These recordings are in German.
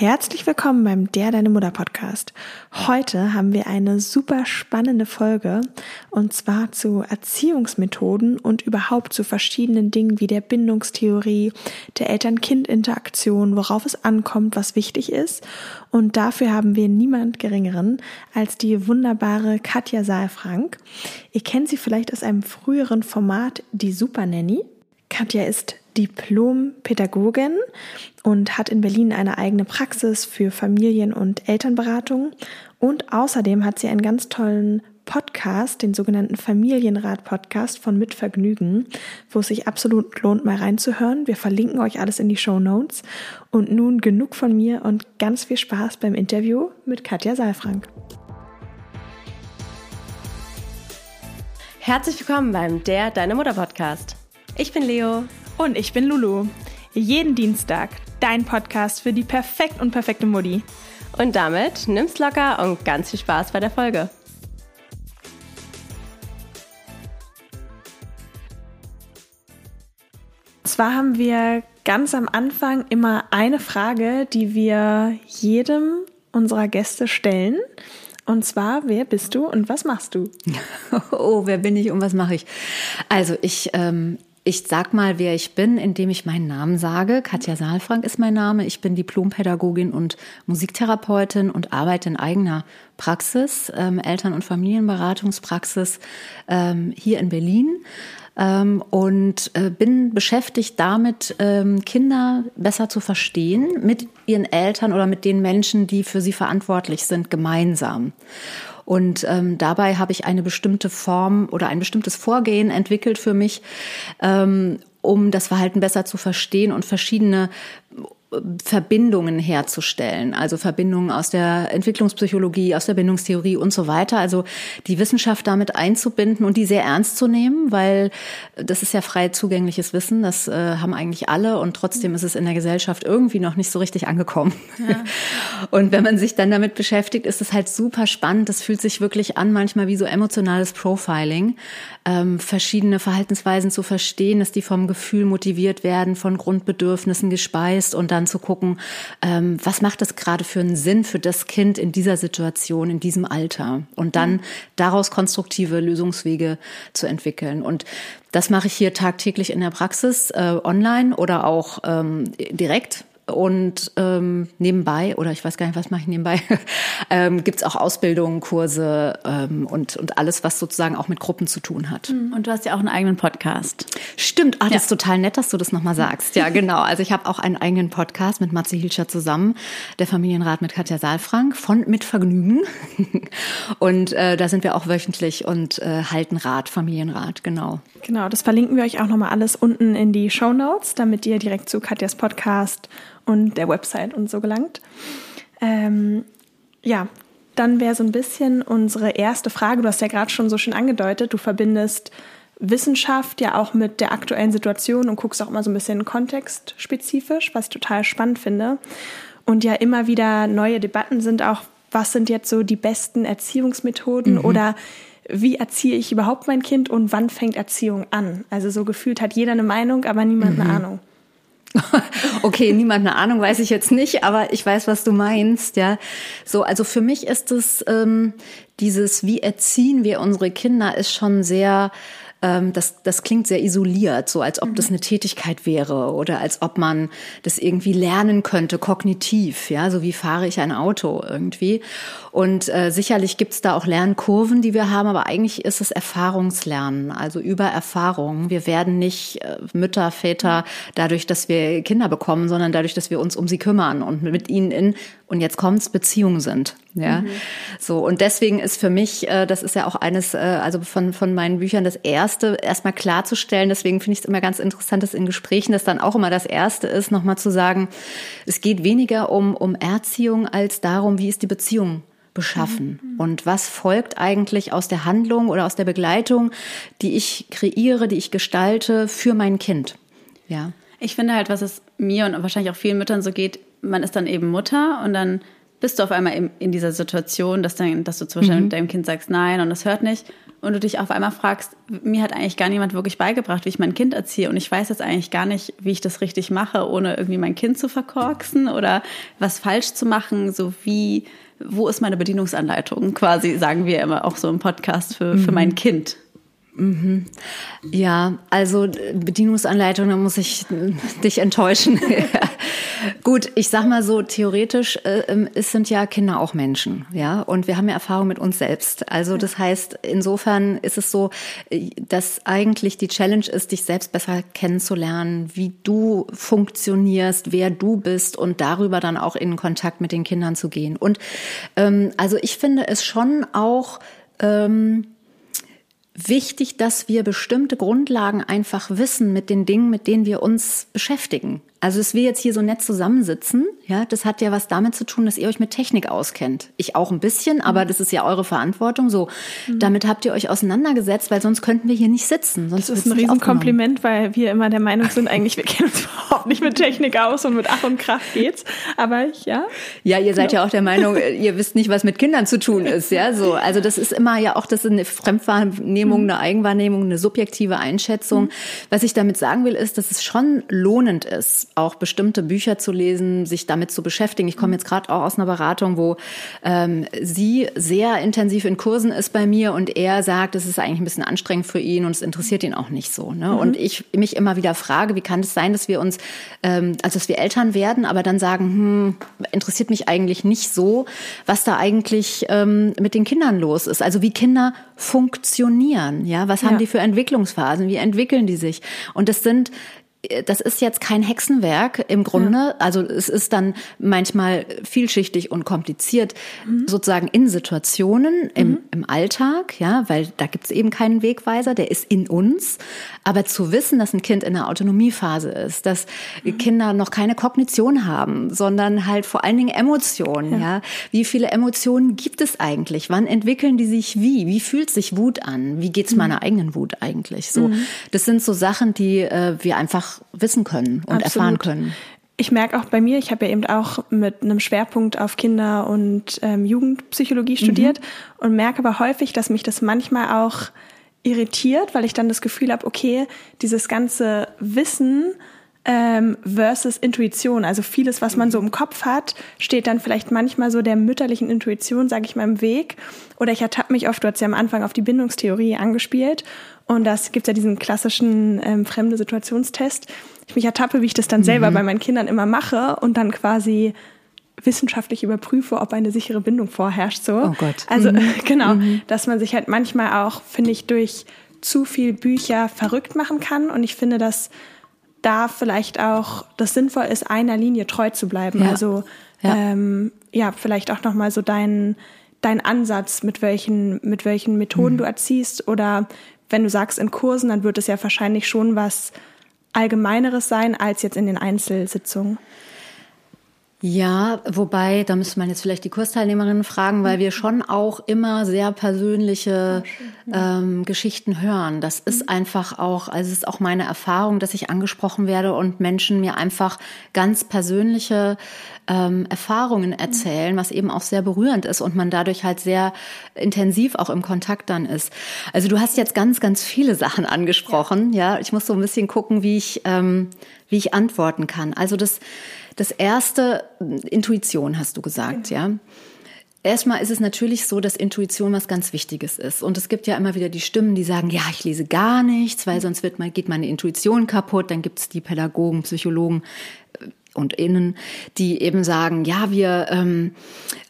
Herzlich willkommen beim Der Deine Mutter Podcast. Heute haben wir eine super spannende Folge und zwar zu Erziehungsmethoden und überhaupt zu verschiedenen Dingen wie der Bindungstheorie, der Eltern-Kind-Interaktion, worauf es ankommt, was wichtig ist. Und dafür haben wir niemand Geringeren als die wunderbare Katja Saalfrank. Ihr kennt sie vielleicht aus einem früheren Format, die Super Nanny. Katja ist Diplom-Pädagogin und hat in Berlin eine eigene Praxis für Familien- und Elternberatung. Und außerdem hat sie einen ganz tollen Podcast, den sogenannten Familienrat-Podcast von Mitvergnügen, wo es sich absolut lohnt, mal reinzuhören. Wir verlinken euch alles in die Show Notes. Und nun genug von mir und ganz viel Spaß beim Interview mit Katja Saalfrank. Herzlich willkommen beim Der Deine Mutter Podcast. Ich bin Leo. Und ich bin Lulu. Jeden Dienstag dein Podcast für die perfekt und perfekte Mutti. Und damit nimm's locker und ganz viel Spaß bei der Folge. Zwar haben wir ganz am Anfang immer eine Frage, die wir jedem unserer Gäste stellen. Und zwar, wer bist du und was machst du? Oh, wer bin ich und was mache ich? Also ich ähm, ich sag mal, wer ich bin, indem ich meinen Namen sage. Katja Saalfrank ist mein Name. Ich bin Diplompädagogin und Musiktherapeutin und arbeite in eigener Praxis, ähm, Eltern- und Familienberatungspraxis ähm, hier in Berlin. Ähm, und äh, bin beschäftigt damit, ähm, Kinder besser zu verstehen mit ihren Eltern oder mit den Menschen, die für sie verantwortlich sind, gemeinsam. Und ähm, dabei habe ich eine bestimmte Form oder ein bestimmtes Vorgehen entwickelt für mich, ähm, um das Verhalten besser zu verstehen und verschiedene Verbindungen herzustellen, also Verbindungen aus der Entwicklungspsychologie, aus der Bindungstheorie und so weiter, also die Wissenschaft damit einzubinden und die sehr ernst zu nehmen, weil das ist ja frei zugängliches Wissen, das äh, haben eigentlich alle und trotzdem ist es in der Gesellschaft irgendwie noch nicht so richtig angekommen. Ja. Und wenn man sich dann damit beschäftigt, ist es halt super spannend, das fühlt sich wirklich an, manchmal wie so emotionales Profiling, ähm, verschiedene Verhaltensweisen zu verstehen, dass die vom Gefühl motiviert werden, von Grundbedürfnissen gespeist und dann zu gucken, ähm, was macht das gerade für einen Sinn für das Kind in dieser Situation, in diesem Alter und dann mhm. daraus konstruktive Lösungswege zu entwickeln. Und das mache ich hier tagtäglich in der Praxis, äh, online oder auch ähm, direkt und ähm, nebenbei, oder ich weiß gar nicht, was mache ich nebenbei, ähm, gibt es auch Ausbildungen, Kurse ähm, und, und alles, was sozusagen auch mit Gruppen zu tun hat. Mhm. Und du hast ja auch einen eigenen Podcast. Stimmt, ah, das ja. ist total nett, dass du das nochmal sagst. Ja, genau. Also ich habe auch einen eigenen Podcast mit Matze Hilscher zusammen, der Familienrat mit Katja Saalfrank von Mit Vergnügen. und äh, da sind wir auch wöchentlich und äh, halten Rat, Familienrat, genau. Genau, das verlinken wir euch auch nochmal alles unten in die Show Notes, damit ihr direkt zu Katjas Podcast und der Website und so gelangt. Ähm, ja, dann wäre so ein bisschen unsere erste Frage. Du hast ja gerade schon so schön angedeutet, du verbindest Wissenschaft ja auch mit der aktuellen Situation und guckst auch immer so ein bisschen kontextspezifisch, was ich total spannend finde. Und ja immer wieder neue Debatten sind auch, was sind jetzt so die besten Erziehungsmethoden mhm. oder wie erziehe ich überhaupt mein Kind und wann fängt Erziehung an? Also so gefühlt hat jeder eine Meinung, aber niemand mhm. eine Ahnung. okay, niemand eine Ahnung, weiß ich jetzt nicht, aber ich weiß, was du meinst, ja. So, also für mich ist es ähm, dieses, wie erziehen wir unsere Kinder, ist schon sehr ähm, das, das klingt sehr isoliert, so als ob mhm. das eine Tätigkeit wäre oder als ob man das irgendwie lernen könnte, kognitiv, ja, so wie fahre ich ein Auto irgendwie. Und äh, sicherlich gibt's da auch Lernkurven, die wir haben, aber eigentlich ist es Erfahrungslernen, also über Erfahrung. Wir werden nicht äh, Mütter, Väter dadurch, dass wir Kinder bekommen, sondern dadurch, dass wir uns um sie kümmern und mit ihnen in, und jetzt kommt's, Beziehungen sind. Ja, mhm. so und deswegen ist für mich, äh, das ist ja auch eines, äh, also von von meinen Büchern das erste, erstmal klarzustellen. Deswegen finde ich es immer ganz interessant, dass in Gesprächen das dann auch immer das erste ist, nochmal zu sagen, es geht weniger um um Erziehung als darum, wie ist die Beziehung beschaffen mhm. und was folgt eigentlich aus der Handlung oder aus der Begleitung, die ich kreiere, die ich gestalte für mein Kind. Ja. Ich finde halt, was es mir und wahrscheinlich auch vielen Müttern so geht, man ist dann eben Mutter und dann bist du auf einmal in, dieser Situation, dass, dann, dass du zum Beispiel mhm. mit deinem Kind sagst nein und es hört nicht. und du dich auf einmal fragst, mir hat eigentlich gar niemand wirklich beigebracht, wie ich mein Kind erziehe und ich weiß jetzt eigentlich gar nicht, wie ich das richtig mache, ohne irgendwie mein Kind zu verkorksen oder was falsch zu machen, so wie, wo ist meine Bedienungsanleitung quasi, sagen wir immer auch so im Podcast für, mhm. für mein Kind. Mhm. Ja, also Bedienungsanleitung, da muss ich dich enttäuschen. Gut, ich sag mal so, theoretisch äh, ähm, es sind ja Kinder auch Menschen, ja, und wir haben ja Erfahrung mit uns selbst. Also das heißt, insofern ist es so, äh, dass eigentlich die Challenge ist, dich selbst besser kennenzulernen, wie du funktionierst, wer du bist und darüber dann auch in Kontakt mit den Kindern zu gehen. Und ähm, also ich finde es schon auch ähm, wichtig, dass wir bestimmte Grundlagen einfach wissen mit den Dingen, mit denen wir uns beschäftigen. Also, dass wir jetzt hier so nett zusammensitzen, ja, das hat ja was damit zu tun, dass ihr euch mit Technik auskennt. Ich auch ein bisschen, aber das ist ja eure Verantwortung. So, mhm. damit habt ihr euch auseinandergesetzt, weil sonst könnten wir hier nicht sitzen. Sonst das ist ein Riesenkompliment, weil wir immer der Meinung sind, eigentlich wir kennen uns überhaupt nicht mit Technik aus und mit Ach und Krach geht's. Aber ich, ja. Ja, ihr seid ja. ja auch der Meinung, ihr wisst nicht, was mit Kindern zu tun ist, ja. So, also das ist immer ja auch das ist eine Fremdwahrnehmung, mhm. eine Eigenwahrnehmung, eine subjektive Einschätzung. Mhm. Was ich damit sagen will, ist, dass es schon lohnend ist auch bestimmte Bücher zu lesen, sich damit zu beschäftigen. Ich komme jetzt gerade auch aus einer Beratung, wo ähm, sie sehr intensiv in Kursen ist bei mir und er sagt, es ist eigentlich ein bisschen anstrengend für ihn und es interessiert ihn auch nicht so. Ne? Mhm. Und ich mich immer wieder frage, wie kann es sein, dass wir uns, ähm, also dass wir Eltern werden, aber dann sagen, hm, interessiert mich eigentlich nicht so, was da eigentlich ähm, mit den Kindern los ist. Also wie Kinder funktionieren, ja, was haben ja. die für Entwicklungsphasen, wie entwickeln die sich? Und das sind das ist jetzt kein Hexenwerk im Grunde. Ja. Also es ist dann manchmal vielschichtig und kompliziert, mhm. sozusagen in Situationen im, mhm. im Alltag, ja, weil da gibt es eben keinen Wegweiser, der ist in uns. Aber zu wissen, dass ein Kind in einer Autonomiephase ist, dass mhm. Kinder noch keine Kognition haben, sondern halt vor allen Dingen Emotionen, ja. ja. Wie viele Emotionen gibt es eigentlich? Wann entwickeln die sich wie? Wie fühlt sich Wut an? Wie geht's mhm. meiner eigenen Wut eigentlich? So, mhm. das sind so Sachen, die äh, wir einfach wissen können und Absolut. erfahren können. Ich merke auch bei mir, ich habe ja eben auch mit einem Schwerpunkt auf Kinder- und ähm, Jugendpsychologie mhm. studiert mhm. und merke aber häufig, dass mich das manchmal auch irritiert, weil ich dann das Gefühl habe, okay, dieses ganze Wissen ähm, versus Intuition, also vieles, was man so im Kopf hat, steht dann vielleicht manchmal so der mütterlichen Intuition, sage ich mal, im Weg. Oder ich ertappe mich oft, du hast ja am Anfang auf die Bindungstheorie angespielt und das gibt ja diesen klassischen ähm, fremde Situationstest. Ich mich ertappe, wie ich das dann selber mhm. bei meinen Kindern immer mache und dann quasi wissenschaftlich überprüfe, ob eine sichere Bindung vorherrscht. So. Oh Gott. Also mhm. genau, mhm. dass man sich halt manchmal auch, finde ich, durch zu viel Bücher verrückt machen kann. Und ich finde, dass da vielleicht auch das sinnvoll ist, einer Linie treu zu bleiben. Ja. Also ja. Ähm, ja, vielleicht auch nochmal so dein, dein Ansatz, mit welchen, mit welchen Methoden mhm. du erziehst oder wenn du sagst in Kursen, dann wird es ja wahrscheinlich schon was Allgemeineres sein als jetzt in den Einzelsitzungen. Ja, wobei, da müsste man jetzt vielleicht die Kursteilnehmerinnen fragen, weil wir schon auch immer sehr persönliche ähm, Geschichten hören. Das ist mhm. einfach auch, also es ist auch meine Erfahrung, dass ich angesprochen werde und Menschen mir einfach ganz persönliche ähm, Erfahrungen erzählen, was eben auch sehr berührend ist und man dadurch halt sehr intensiv auch im Kontakt dann ist. Also du hast jetzt ganz, ganz viele Sachen angesprochen. Ja, ja ich muss so ein bisschen gucken, wie ich, ähm, wie ich antworten kann. Also das das erste, Intuition hast du gesagt, genau. ja. Erstmal ist es natürlich so, dass Intuition was ganz Wichtiges ist. Und es gibt ja immer wieder die Stimmen, die sagen, ja, ich lese gar nichts, weil sonst wird mal, geht meine Intuition kaputt. Dann gibt es die Pädagogen, Psychologen äh, und Innen, die eben sagen, ja, wir, ähm,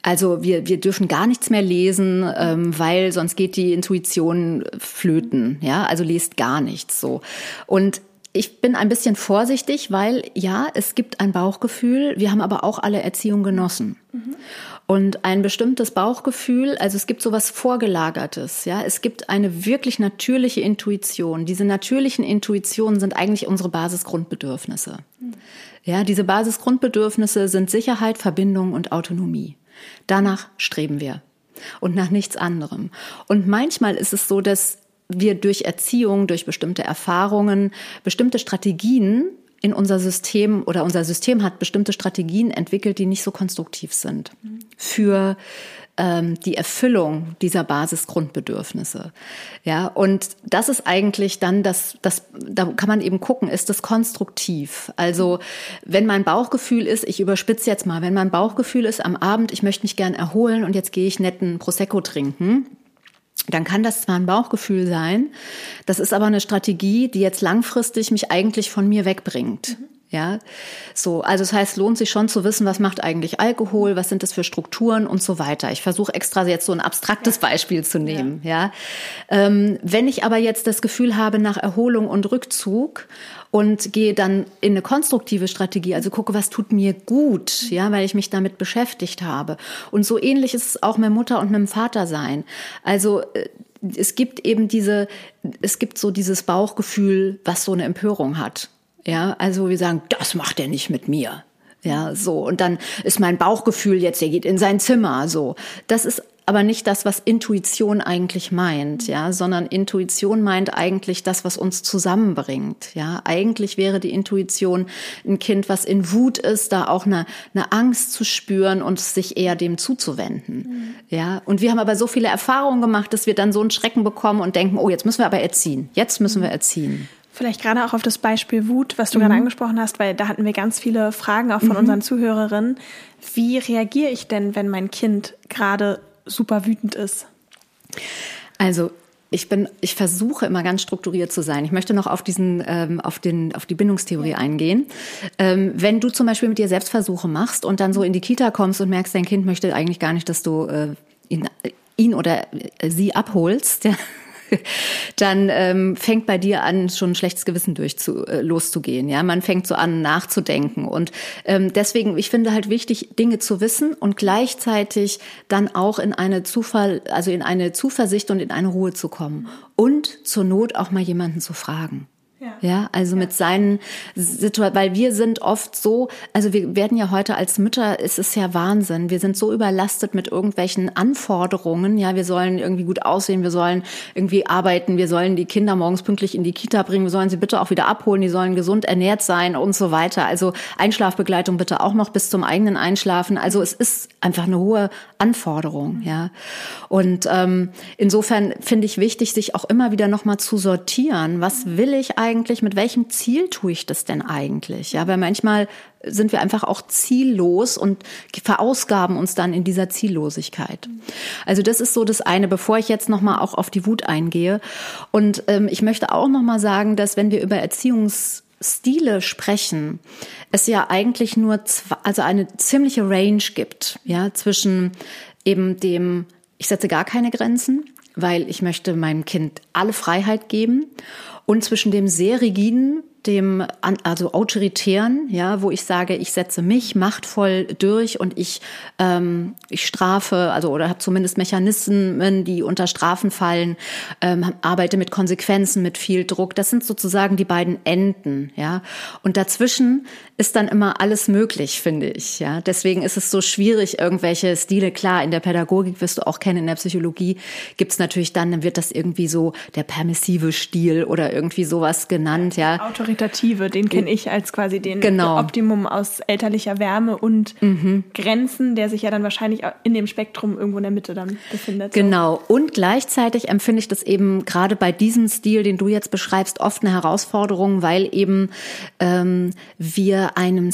also wir, wir dürfen gar nichts mehr lesen, ähm, weil sonst geht die Intuition flöten. Ja, also lest gar nichts so. Und ich bin ein bisschen vorsichtig, weil ja, es gibt ein Bauchgefühl, wir haben aber auch alle Erziehung genossen. Mhm. Und ein bestimmtes Bauchgefühl, also es gibt sowas Vorgelagertes, ja, es gibt eine wirklich natürliche Intuition. Diese natürlichen Intuitionen sind eigentlich unsere Basisgrundbedürfnisse. Mhm. Ja, diese Basisgrundbedürfnisse sind Sicherheit, Verbindung und Autonomie. Danach streben wir und nach nichts anderem. Und manchmal ist es so, dass wir durch Erziehung, durch bestimmte Erfahrungen, bestimmte Strategien in unser System oder unser System hat bestimmte Strategien entwickelt, die nicht so konstruktiv sind für ähm, die Erfüllung dieser Basisgrundbedürfnisse. Ja, und das ist eigentlich dann das, das, da kann man eben gucken, ist das konstruktiv? Also, wenn mein Bauchgefühl ist, ich überspitze jetzt mal, wenn mein Bauchgefühl ist am Abend, ich möchte mich gern erholen und jetzt gehe ich netten Prosecco trinken, dann kann das zwar ein Bauchgefühl sein, das ist aber eine Strategie, die jetzt langfristig mich eigentlich von mir wegbringt. Mhm. Ja, so, also das heißt, lohnt sich schon zu wissen, was macht eigentlich Alkohol, was sind das für Strukturen und so weiter. Ich versuche extra jetzt so ein abstraktes ja. Beispiel zu nehmen. Ja, ja. Ähm, wenn ich aber jetzt das Gefühl habe nach Erholung und Rückzug und gehe dann in eine konstruktive Strategie, also gucke, was tut mir gut, ja, weil ich mich damit beschäftigt habe. Und so ähnlich ist es auch mit Mutter und mit Vater sein. Also äh, es gibt eben diese, es gibt so dieses Bauchgefühl, was so eine Empörung hat. Ja, also wir sagen, das macht er nicht mit mir. Ja, so. Und dann ist mein Bauchgefühl jetzt, er geht in sein Zimmer, so. Das ist aber nicht das, was Intuition eigentlich meint, ja, sondern Intuition meint eigentlich das, was uns zusammenbringt, ja. Eigentlich wäre die Intuition ein Kind, was in Wut ist, da auch eine, eine Angst zu spüren und sich eher dem zuzuwenden, mhm. ja. Und wir haben aber so viele Erfahrungen gemacht, dass wir dann so einen Schrecken bekommen und denken, oh, jetzt müssen wir aber erziehen, jetzt müssen wir erziehen. Vielleicht gerade auch auf das Beispiel Wut, was du mhm. gerade angesprochen hast, weil da hatten wir ganz viele Fragen auch von mhm. unseren Zuhörerinnen. Wie reagiere ich denn, wenn mein Kind gerade super wütend ist? Also ich bin, ich versuche immer ganz strukturiert zu sein. Ich möchte noch auf diesen, ähm, auf den, auf die Bindungstheorie eingehen. Ähm, wenn du zum Beispiel mit dir Selbstversuche machst und dann so in die Kita kommst und merkst, dein Kind möchte eigentlich gar nicht, dass du äh, ihn, ihn oder sie abholst, ja, dann ähm, fängt bei dir an, schon ein schlechtes Gewissen durch zu, äh, loszugehen. Ja, man fängt so an nachzudenken und ähm, deswegen, ich finde halt wichtig, Dinge zu wissen und gleichzeitig dann auch in eine Zufall, also in eine Zuversicht und in eine Ruhe zu kommen und zur Not auch mal jemanden zu fragen. Ja, ja also ja. mit seinen Situationen, weil wir sind oft so, also wir werden ja heute als Mütter, es ist ja Wahnsinn, wir sind so überlastet mit irgendwelchen Anforderungen, ja, wir sollen irgendwie gut aussehen, wir sollen irgendwie arbeiten, wir sollen die Kinder morgens pünktlich in die Kita bringen, wir sollen sie bitte auch wieder abholen, die sollen gesund ernährt sein und so weiter. Also Einschlafbegleitung bitte auch noch bis zum eigenen Einschlafen. Also es ist einfach eine hohe Anforderung, ja. Und ähm, insofern finde ich wichtig, sich auch immer wieder nochmal zu sortieren. Was will ich eigentlich? Eigentlich, mit welchem Ziel tue ich das denn eigentlich? Ja, weil manchmal sind wir einfach auch ziellos und verausgaben uns dann in dieser Ziellosigkeit. Also das ist so das eine, bevor ich jetzt nochmal auch auf die Wut eingehe. Und ähm, ich möchte auch nochmal sagen, dass wenn wir über Erziehungsstile sprechen, es ja eigentlich nur zwei, also eine ziemliche Range gibt, ja, zwischen eben dem, ich setze gar keine Grenzen, weil ich möchte meinem Kind alle Freiheit geben und zwischen dem sehr rigiden dem also autoritären, ja, wo ich sage, ich setze mich machtvoll durch und ich ähm, ich strafe, also oder habe zumindest Mechanismen, die unter Strafen fallen, ähm, arbeite mit Konsequenzen, mit viel Druck. Das sind sozusagen die beiden Enden, ja. Und dazwischen ist dann immer alles möglich, finde ich, ja. Deswegen ist es so schwierig, irgendwelche Stile. Klar, in der Pädagogik wirst du auch kennen, in der Psychologie gibt's natürlich dann, dann wird das irgendwie so der permissive Stil oder irgendwie sowas genannt, ja. Autoritative, den kenne ich als quasi den genau. Optimum aus elterlicher Wärme und mhm. Grenzen, der sich ja dann wahrscheinlich in dem Spektrum irgendwo in der Mitte dann befindet. So. Genau. Und gleichzeitig empfinde ich das eben gerade bei diesem Stil, den du jetzt beschreibst, oft eine Herausforderung, weil eben ähm, wir einem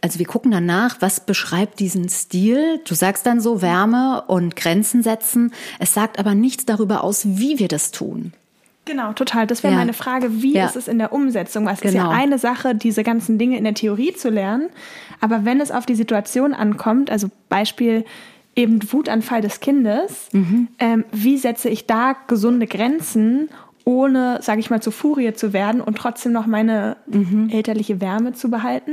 also wir gucken danach, was beschreibt diesen Stil. Du sagst dann so Wärme und Grenzen setzen. Es sagt aber nichts darüber aus, wie wir das tun. Genau, total. Das wäre ja. meine Frage. Wie ja. ist es in der Umsetzung? Weil es genau. ist ja genau. eine Sache, diese ganzen Dinge in der Theorie zu lernen. Aber wenn es auf die Situation ankommt, also Beispiel eben Wutanfall des Kindes, mhm. ähm, wie setze ich da gesunde Grenzen, ohne, sage ich mal, zu Furie zu werden und trotzdem noch meine mhm. elterliche Wärme zu behalten?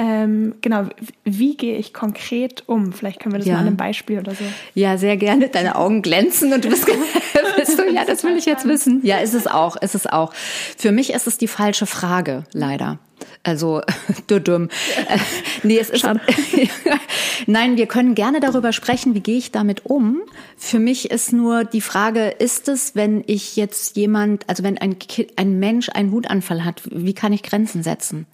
Ähm, genau, wie gehe ich konkret um? Vielleicht können wir das ja. mal an einem Beispiel oder so. Ja, sehr gerne. Deine Augen glänzen und du bist, bist du, ja, das will ich jetzt wissen. Ja, ist es auch, ist es auch. Für mich ist es die falsche Frage, leider. Also, du dumm. Äh, nee, es ist, Nein, wir können gerne darüber sprechen, wie gehe ich damit um. Für mich ist nur die Frage, ist es, wenn ich jetzt jemand, also wenn ein, ein Mensch einen Wutanfall hat, wie kann ich Grenzen setzen?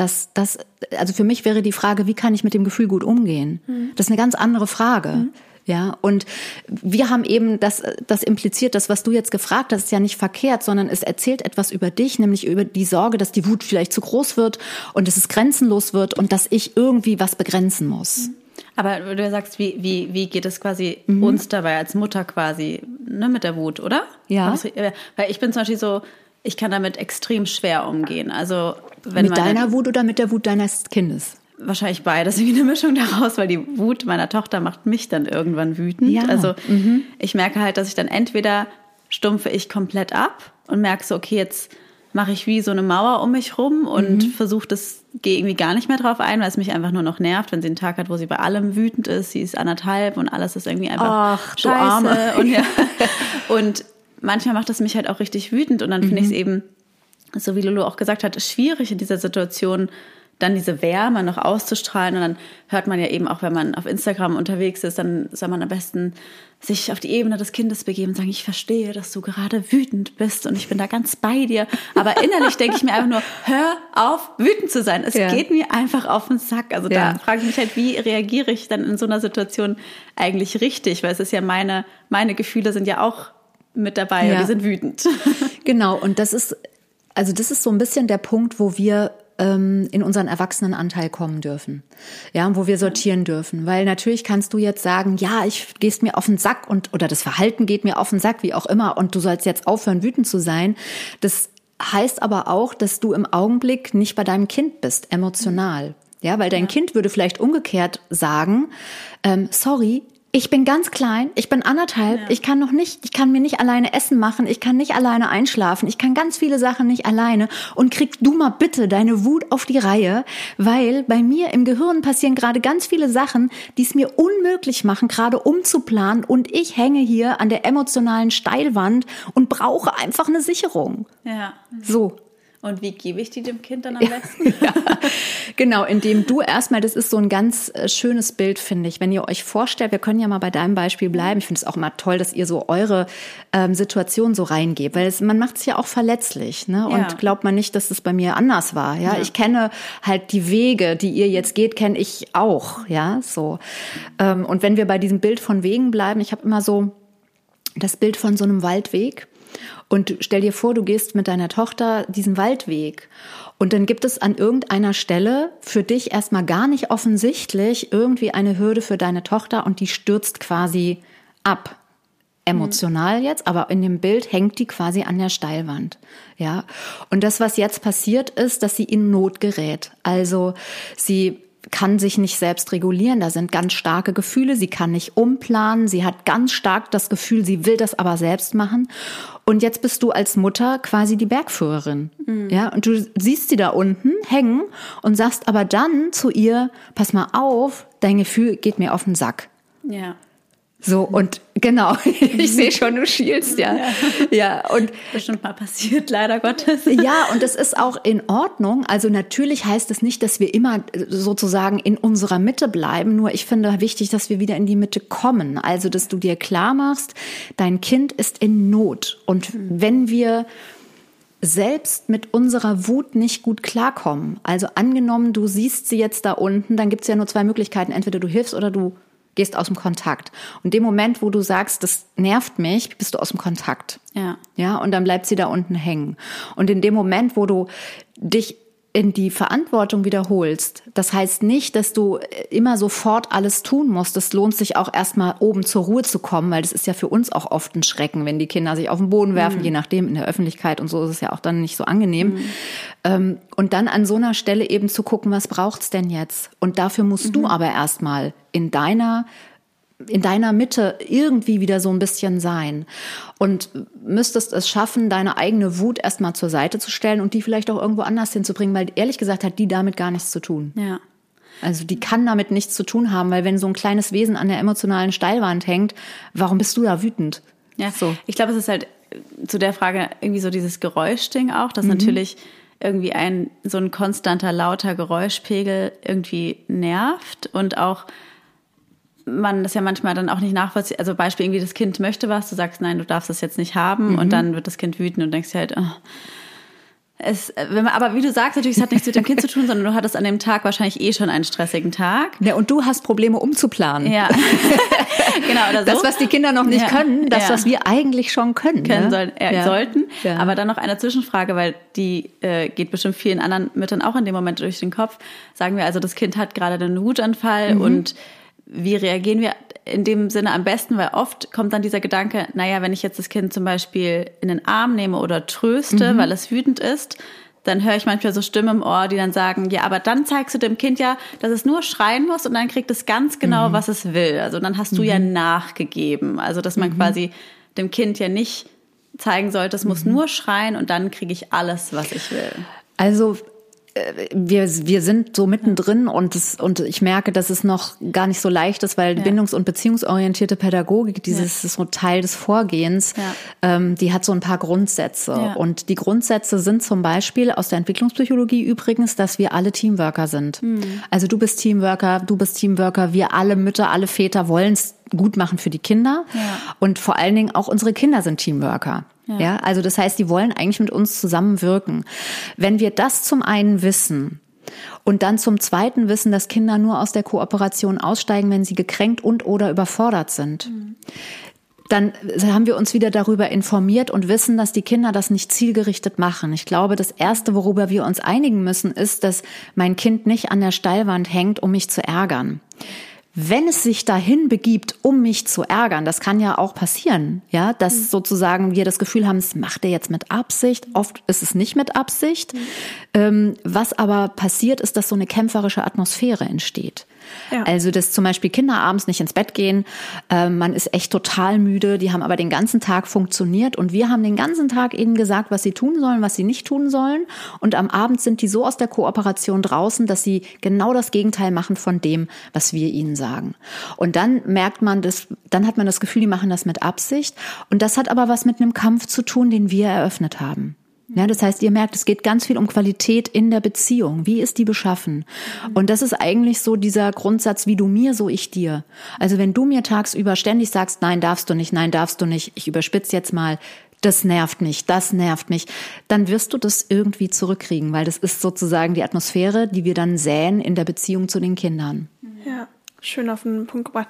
Dass das, also für mich wäre die Frage, wie kann ich mit dem Gefühl gut umgehen? Mhm. Das ist eine ganz andere Frage. Mhm. Ja, und wir haben eben das, das impliziert, das, was du jetzt gefragt hast, ist ja nicht verkehrt, sondern es erzählt etwas über dich, nämlich über die Sorge, dass die Wut vielleicht zu groß wird und dass es grenzenlos wird und dass ich irgendwie was begrenzen muss. Mhm. Aber du sagst, wie, wie, wie geht es quasi mhm. uns dabei als Mutter quasi ne, mit der Wut, oder? Ja. Weil ich bin zum Beispiel so, ich kann damit extrem schwer umgehen. Also wenn mit deiner Wut oder mit der Wut deines Kindes? Wahrscheinlich beides, irgendwie eine Mischung daraus, weil die Wut meiner Tochter macht mich dann irgendwann wütend. Ja. Also mhm. ich merke halt, dass ich dann entweder stumpfe ich komplett ab und merke so, okay, jetzt mache ich wie so eine Mauer um mich rum und mhm. versuche das, gehe irgendwie gar nicht mehr drauf ein, weil es mich einfach nur noch nervt, wenn sie einen Tag hat, wo sie bei allem wütend ist, sie ist anderthalb und alles ist irgendwie einfach Ach, scheiße. Arme. Und, ja. und manchmal macht das mich halt auch richtig wütend und dann mhm. finde ich es eben, so wie Lulu auch gesagt hat, schwierig in dieser Situation dann diese Wärme noch auszustrahlen. Und dann hört man ja eben auch, wenn man auf Instagram unterwegs ist, dann soll man am besten sich auf die Ebene des Kindes begeben und sagen, ich verstehe, dass du gerade wütend bist und ich bin da ganz bei dir. Aber innerlich denke ich mir einfach nur, hör auf, wütend zu sein. Es ja. geht mir einfach auf den Sack. Also ja. da frage ich mich halt, wie reagiere ich dann in so einer Situation eigentlich richtig? Weil es ist ja meine, meine Gefühle sind ja auch mit dabei ja. und die sind wütend. Genau. Und das ist, also das ist so ein bisschen der Punkt, wo wir ähm, in unseren Erwachsenenanteil kommen dürfen. Ja, wo wir sortieren dürfen. Weil natürlich kannst du jetzt sagen, ja, ich gehst mir auf den Sack und oder das Verhalten geht mir auf den Sack, wie auch immer, und du sollst jetzt aufhören, wütend zu sein. Das heißt aber auch, dass du im Augenblick nicht bei deinem Kind bist, emotional. Ja, weil dein ja. Kind würde vielleicht umgekehrt sagen, ähm, sorry, ich bin ganz klein, ich bin anderthalb, ja. ich kann noch nicht, ich kann mir nicht alleine Essen machen, ich kann nicht alleine einschlafen, ich kann ganz viele Sachen nicht alleine und krieg du mal bitte deine Wut auf die Reihe, weil bei mir im Gehirn passieren gerade ganz viele Sachen, die es mir unmöglich machen, gerade umzuplanen und ich hänge hier an der emotionalen Steilwand und brauche einfach eine Sicherung. Ja. So. Und wie gebe ich die dem Kind dann am besten? ja, genau, indem du erstmal, das ist so ein ganz äh, schönes Bild, finde ich. Wenn ihr euch vorstellt, wir können ja mal bei deinem Beispiel bleiben. Ich finde es auch immer toll, dass ihr so eure ähm, Situation so reingebt, weil es, man macht es ja auch verletzlich. Ne? Und ja. glaubt man nicht, dass es bei mir anders war. Ja? ja? ich kenne halt die Wege, die ihr jetzt geht, kenne ich auch. Ja, so. Ähm, und wenn wir bei diesem Bild von Wegen bleiben, ich habe immer so das Bild von so einem Waldweg. Und stell dir vor, du gehst mit deiner Tochter diesen Waldweg und dann gibt es an irgendeiner Stelle für dich erstmal gar nicht offensichtlich irgendwie eine Hürde für deine Tochter und die stürzt quasi ab. Emotional mhm. jetzt, aber in dem Bild hängt die quasi an der Steilwand. Ja. Und das, was jetzt passiert ist, dass sie in Not gerät. Also sie kann sich nicht selbst regulieren. Da sind ganz starke Gefühle. Sie kann nicht umplanen. Sie hat ganz stark das Gefühl, sie will das aber selbst machen. Und jetzt bist du als Mutter quasi die Bergführerin. Mhm. Ja, und du siehst sie da unten hängen und sagst aber dann zu ihr, pass mal auf, dein Gefühl geht mir auf den Sack. Ja. So, und genau, ich sehe schon, du schielst, ja. ja. Ja, und. Bestimmt mal passiert, leider Gottes. Ja, und das ist auch in Ordnung. Also natürlich heißt es nicht, dass wir immer sozusagen in unserer Mitte bleiben. Nur ich finde wichtig, dass wir wieder in die Mitte kommen. Also, dass du dir klar machst, dein Kind ist in Not. Und wenn wir selbst mit unserer Wut nicht gut klarkommen, also angenommen, du siehst sie jetzt da unten, dann gibt es ja nur zwei Möglichkeiten. Entweder du hilfst oder du gehst aus dem Kontakt. Und dem Moment, wo du sagst, das nervt mich, bist du aus dem Kontakt. Ja. Ja, und dann bleibt sie da unten hängen. Und in dem Moment, wo du dich in die Verantwortung wiederholst, das heißt nicht, dass du immer sofort alles tun musst. Es lohnt sich auch erstmal oben zur Ruhe zu kommen, weil das ist ja für uns auch oft ein Schrecken, wenn die Kinder sich auf den Boden werfen, mhm. je nachdem in der Öffentlichkeit und so ist es ja auch dann nicht so angenehm. Mhm. Ähm, und dann an so einer Stelle eben zu gucken, was braucht's denn jetzt? Und dafür musst mhm. du aber erstmal in deiner in deiner Mitte irgendwie wieder so ein bisschen sein und müsstest es schaffen, deine eigene Wut erstmal zur Seite zu stellen und die vielleicht auch irgendwo anders hinzubringen, weil ehrlich gesagt hat die damit gar nichts zu tun. Ja. Also die kann damit nichts zu tun haben, weil wenn so ein kleines Wesen an der emotionalen Steilwand hängt, warum bist du da wütend? Ja, so. Ich glaube, es ist halt zu der Frage irgendwie so dieses Geräuschding auch, dass mhm. natürlich irgendwie ein so ein konstanter lauter Geräuschpegel irgendwie nervt und auch man das ja manchmal dann auch nicht nachvollzieht. Also Beispiel irgendwie, das Kind möchte was, du sagst, nein, du darfst das jetzt nicht haben mhm. und dann wird das Kind wütend und denkst dir halt, oh, Es, wenn man, aber wie du sagst, natürlich, es hat nichts mit dem Kind zu tun, sondern du hattest an dem Tag wahrscheinlich eh schon einen stressigen Tag. Ja, und du hast Probleme umzuplanen. Ja, genau. Oder so. Das, was die Kinder noch nicht Ja. können, das, Ja. was wir eigentlich schon können. können ne? sollen, äh, Ja. sollten. Aber dann noch eine Zwischenfrage, weil die äh, geht bestimmt vielen anderen Müttern auch in dem Moment durch den Kopf. Sagen wir also, das Kind hat gerade einen Wutanfall Mhm. und wie reagieren wir in dem Sinne am besten? Weil oft kommt dann dieser Gedanke, naja, wenn ich jetzt das Kind zum Beispiel in den Arm nehme oder Mhm. tröste, weil es wütend ist, dann höre ich manchmal so Stimmen im Ohr, die dann sagen, ja, aber dann zeigst du dem Kind ja, dass es nur schreien muss und dann kriegt es ganz genau, Mhm. was es will. Also dann hast du ja nachgegeben. Also dass Mhm. man quasi dem Kind ja nicht zeigen sollte, es Mhm. muss nur schreien und dann kriege ich alles, was ich will. Also wir, wir sind so mittendrin und, es, und ich merke, dass es noch gar nicht so leicht ist, weil Ja. bindungs- und beziehungsorientierte Pädagogik, dieses ist so Teil des Vorgehens, Ja. ähm, die hat so ein paar Grundsätze. Ja. Und die Grundsätze sind zum Beispiel aus der Entwicklungspsychologie übrigens, dass wir alle Teamworker sind. Mhm. Also du bist Teamworker, du bist Teamworker, wir alle Mütter, alle Väter wollen es gut machen für die Kinder. Ja. Und vor allen Dingen auch unsere Kinder sind Teamworker. Ja. also das heißt, die wollen eigentlich mit uns zusammenwirken. Wenn wir das zum einen wissen und dann zum zweiten wissen, dass Kinder nur aus der Kooperation aussteigen, wenn sie gekränkt und oder überfordert sind. Dann haben wir uns wieder darüber informiert und wissen, dass die Kinder das nicht zielgerichtet machen. Ich glaube, das Erste, worüber wir uns einigen müssen, ist, dass mein Kind nicht an der Steilwand hängt, um mich zu ärgern. Wenn es sich dahin begibt, um mich zu ärgern, das kann ja auch passieren, ja, dass sozusagen wir das Gefühl haben, es macht er jetzt mit Absicht. Oft ist es nicht mit Absicht. Ähm, was aber passiert, ist, dass so eine kämpferische Atmosphäre entsteht. Ja. Also, dass zum Beispiel Kinder abends nicht ins Bett gehen, ähm, man ist echt total müde, die haben aber den ganzen Tag funktioniert und wir haben den ganzen Tag ihnen gesagt, was sie tun sollen, was sie nicht tun sollen. Und am Abend sind die so aus der Kooperation draußen, dass sie genau das Gegenteil machen von dem, was wir ihnen sagen. Und dann merkt man das, dann hat man das Gefühl, die machen das mit Absicht. Und das hat aber was mit einem Kampf zu tun, den wir eröffnet haben. Ja, das heißt, ihr merkt, es geht ganz viel um Qualität in der Beziehung. Wie ist die beschaffen? Und das ist eigentlich so dieser Grundsatz, wie du mir, so ich dir. Also wenn du mir tagsüber ständig sagst, nein, darfst du nicht, nein, darfst du nicht, ich überspitze jetzt mal, das nervt mich, das nervt mich, dann wirst du das irgendwie zurückkriegen, weil das ist sozusagen die Atmosphäre, die wir dann säen in der Beziehung zu den Kindern. Ja, schön auf den Punkt gebracht.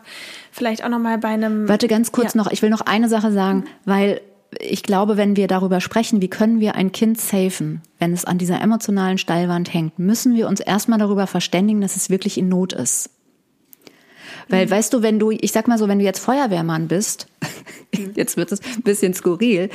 Vielleicht auch noch mal bei einem. Warte ganz kurz Ja. noch, ich will noch eine Sache sagen, weil ich glaube, wenn wir darüber sprechen, wie können wir ein Kind safen, wenn es an dieser emotionalen Steilwand hängt, müssen wir uns erstmal darüber verständigen, dass es wirklich in Not ist. Weil, weißt du, wenn du, ich sag mal so, wenn du jetzt Feuerwehrmann bist, jetzt wird es ein bisschen skurril,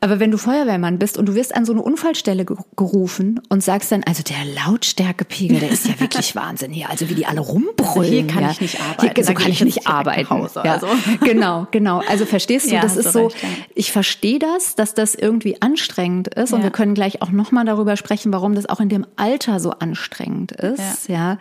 aber wenn du Feuerwehrmann bist und du wirst an so eine Unfallstelle ge- gerufen und sagst dann, also der Lautstärkepegel, der ist ja wirklich Wahnsinn hier, also wie die alle rumbrüllen. hier kann ja. ich nicht arbeiten, Hier, so kann ich ich nicht arbeiten. Hause, ja. also. Genau, genau. Also verstehst du, Ja, das ist so, recht, ich verstehe das, dass das irgendwie anstrengend ist und wir können gleich auch nochmal darüber sprechen, warum das auch in dem Alter so anstrengend ist, ja.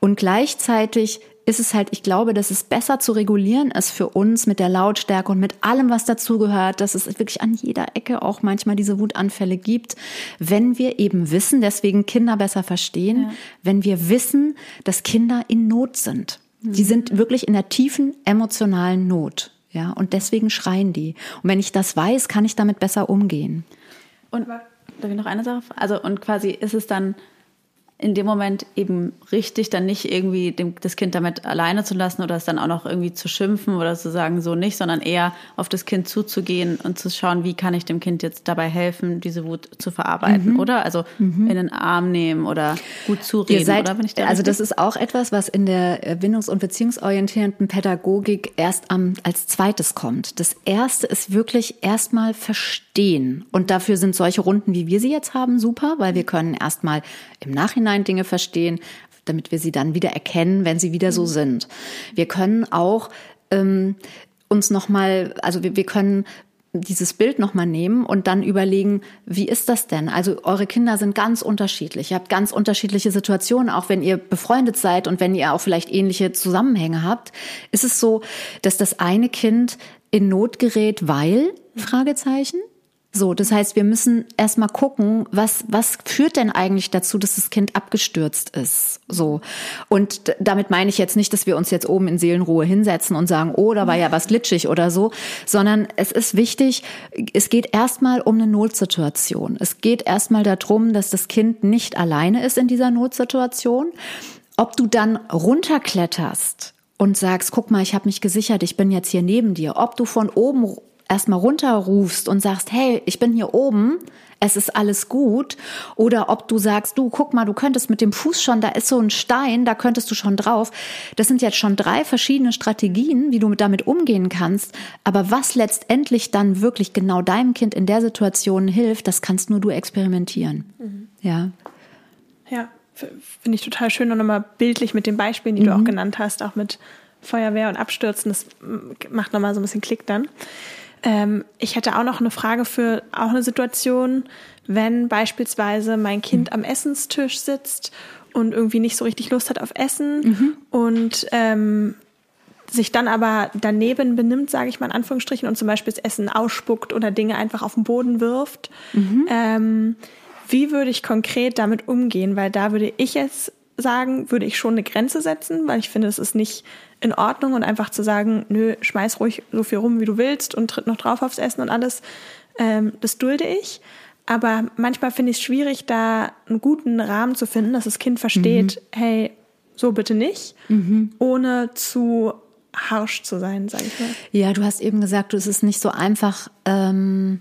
Und gleichzeitig ist es halt, ich glaube, dass es besser zu regulieren ist für uns mit der Lautstärke und mit allem, was dazugehört, dass es wirklich an jeder Ecke auch manchmal diese Wutanfälle gibt, wenn wir eben wissen, deswegen Kinder besser verstehen, wenn wir wissen, dass Kinder in Not sind. Die sind wirklich in der tiefen emotionalen Not. Ja, und deswegen schreien die. Und wenn ich das weiß, kann ich damit besser umgehen. Und darf ich noch eine Sache? Also und quasi ist es dann in dem Moment eben richtig, dann nicht irgendwie dem, das Kind damit alleine zu lassen oder es dann auch noch irgendwie zu schimpfen oder zu sagen, so nicht, sondern eher auf das Kind zuzugehen und zu schauen, wie kann ich dem Kind jetzt dabei helfen, diese Wut zu verarbeiten, oder? Also in den Arm nehmen oder gut zureden, seid, oder? Bin ich da also richtig? das ist auch etwas, was in der äh, bindungs- und beziehungsorientierenden Pädagogik erst am, als zweites kommt. Das erste ist wirklich erstmal verstehen. Und dafür sind solche Runden, wie wir sie jetzt haben, super, weil wir können erstmal im Nachhinein Dinge verstehen, damit wir sie dann wieder erkennen, wenn sie wieder so sind. Wir können auch ähm, uns nochmal, also wir, wir können dieses Bild nochmal nehmen und dann überlegen, wie ist das denn? Also eure Kinder sind ganz unterschiedlich. Ihr habt ganz unterschiedliche Situationen, auch wenn ihr befreundet seid und wenn ihr auch vielleicht ähnliche Zusammenhänge habt. Ist es so, dass das eine Kind in Not gerät, weil? Fragezeichen. So, das heißt, wir müssen erstmal gucken, was, was führt denn eigentlich dazu, dass das Kind abgestürzt ist? So. Und damit meine ich jetzt nicht, dass wir uns jetzt oben in Seelenruhe hinsetzen und sagen, oh, da war ja was glitschig oder so, sondern es ist wichtig, es geht erstmal um eine Notsituation. Es geht erstmal darum, dass das Kind nicht alleine ist in dieser Notsituation. Ob du dann runterkletterst und sagst, guck mal, ich habe mich gesichert, ich bin jetzt hier neben dir. Ob du von oben erstmal runterrufst und sagst, hey, ich bin hier oben, es ist alles gut, oder ob du sagst, du guck mal, du könntest mit dem Fuß schon, da ist so ein Stein, da könntest du schon drauf. Das sind jetzt schon drei verschiedene Strategien, wie du damit umgehen kannst. Aber was letztendlich dann wirklich genau deinem Kind in der Situation hilft, das kannst nur du experimentieren. Mhm. Ja. Ja, finde ich total schön und nochmal bildlich mit den Beispielen, die mhm. du auch genannt hast, auch mit Feuerwehr und Abstürzen. Das macht nochmal so ein bisschen Klick dann. Ähm, ich hätte auch noch eine Frage für auch eine Situation, wenn beispielsweise mein Kind mhm. am Essenstisch sitzt und irgendwie nicht so richtig Lust hat auf Essen mhm. und ähm, sich dann aber daneben benimmt, sage ich mal in Anführungsstrichen, und zum Beispiel das Essen ausspuckt oder Dinge einfach auf den Boden wirft. Mhm. Ähm, wie würde ich konkret damit umgehen? Weil da würde ich jetzt sagen, würde ich schon eine Grenze setzen, weil ich finde, es ist nicht in Ordnung und einfach zu sagen, nö, schmeiß ruhig so viel rum, wie du willst und tritt noch drauf aufs Essen und alles, ähm, das dulde ich. Aber manchmal finde ich es schwierig, da einen guten Rahmen zu finden, dass das Kind versteht, mhm. hey, so bitte nicht, mhm. ohne zu harsch zu sein, sage ich mal. Ja, du hast eben gesagt, es ist nicht so einfach, ähm,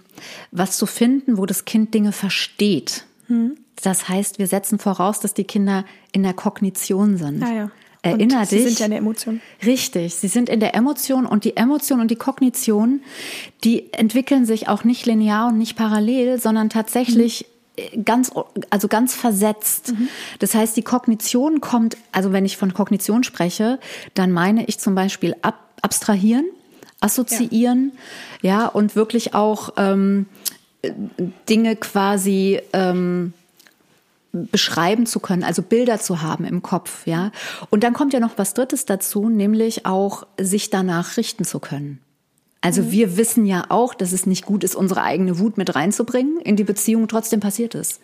was zu finden, wo das Kind Dinge versteht. Mhm. Das heißt, wir setzen voraus, dass die Kinder in der Kognition sind. Ja, ja. Erinner und dich. Sie sind ja in der Emotion. Richtig, sie sind in der Emotion und die Emotion und die Kognition, die entwickeln sich auch nicht linear und nicht parallel, sondern tatsächlich mhm. ganz, also ganz versetzt. Mhm. Das heißt, die Kognition kommt, also wenn ich von Kognition spreche, dann meine ich zum Beispiel ab, abstrahieren, assoziieren, ja, ja und wirklich auch ähm, Dinge quasi ähm, beschreiben zu können, also Bilder zu haben im Kopf, ja. Und dann kommt ja noch was Drittes dazu, nämlich auch sich danach richten zu können. Also mhm. wir wissen ja auch, dass es nicht gut ist, unsere eigene Wut mit reinzubringen in die Beziehung. Trotzdem passiert es.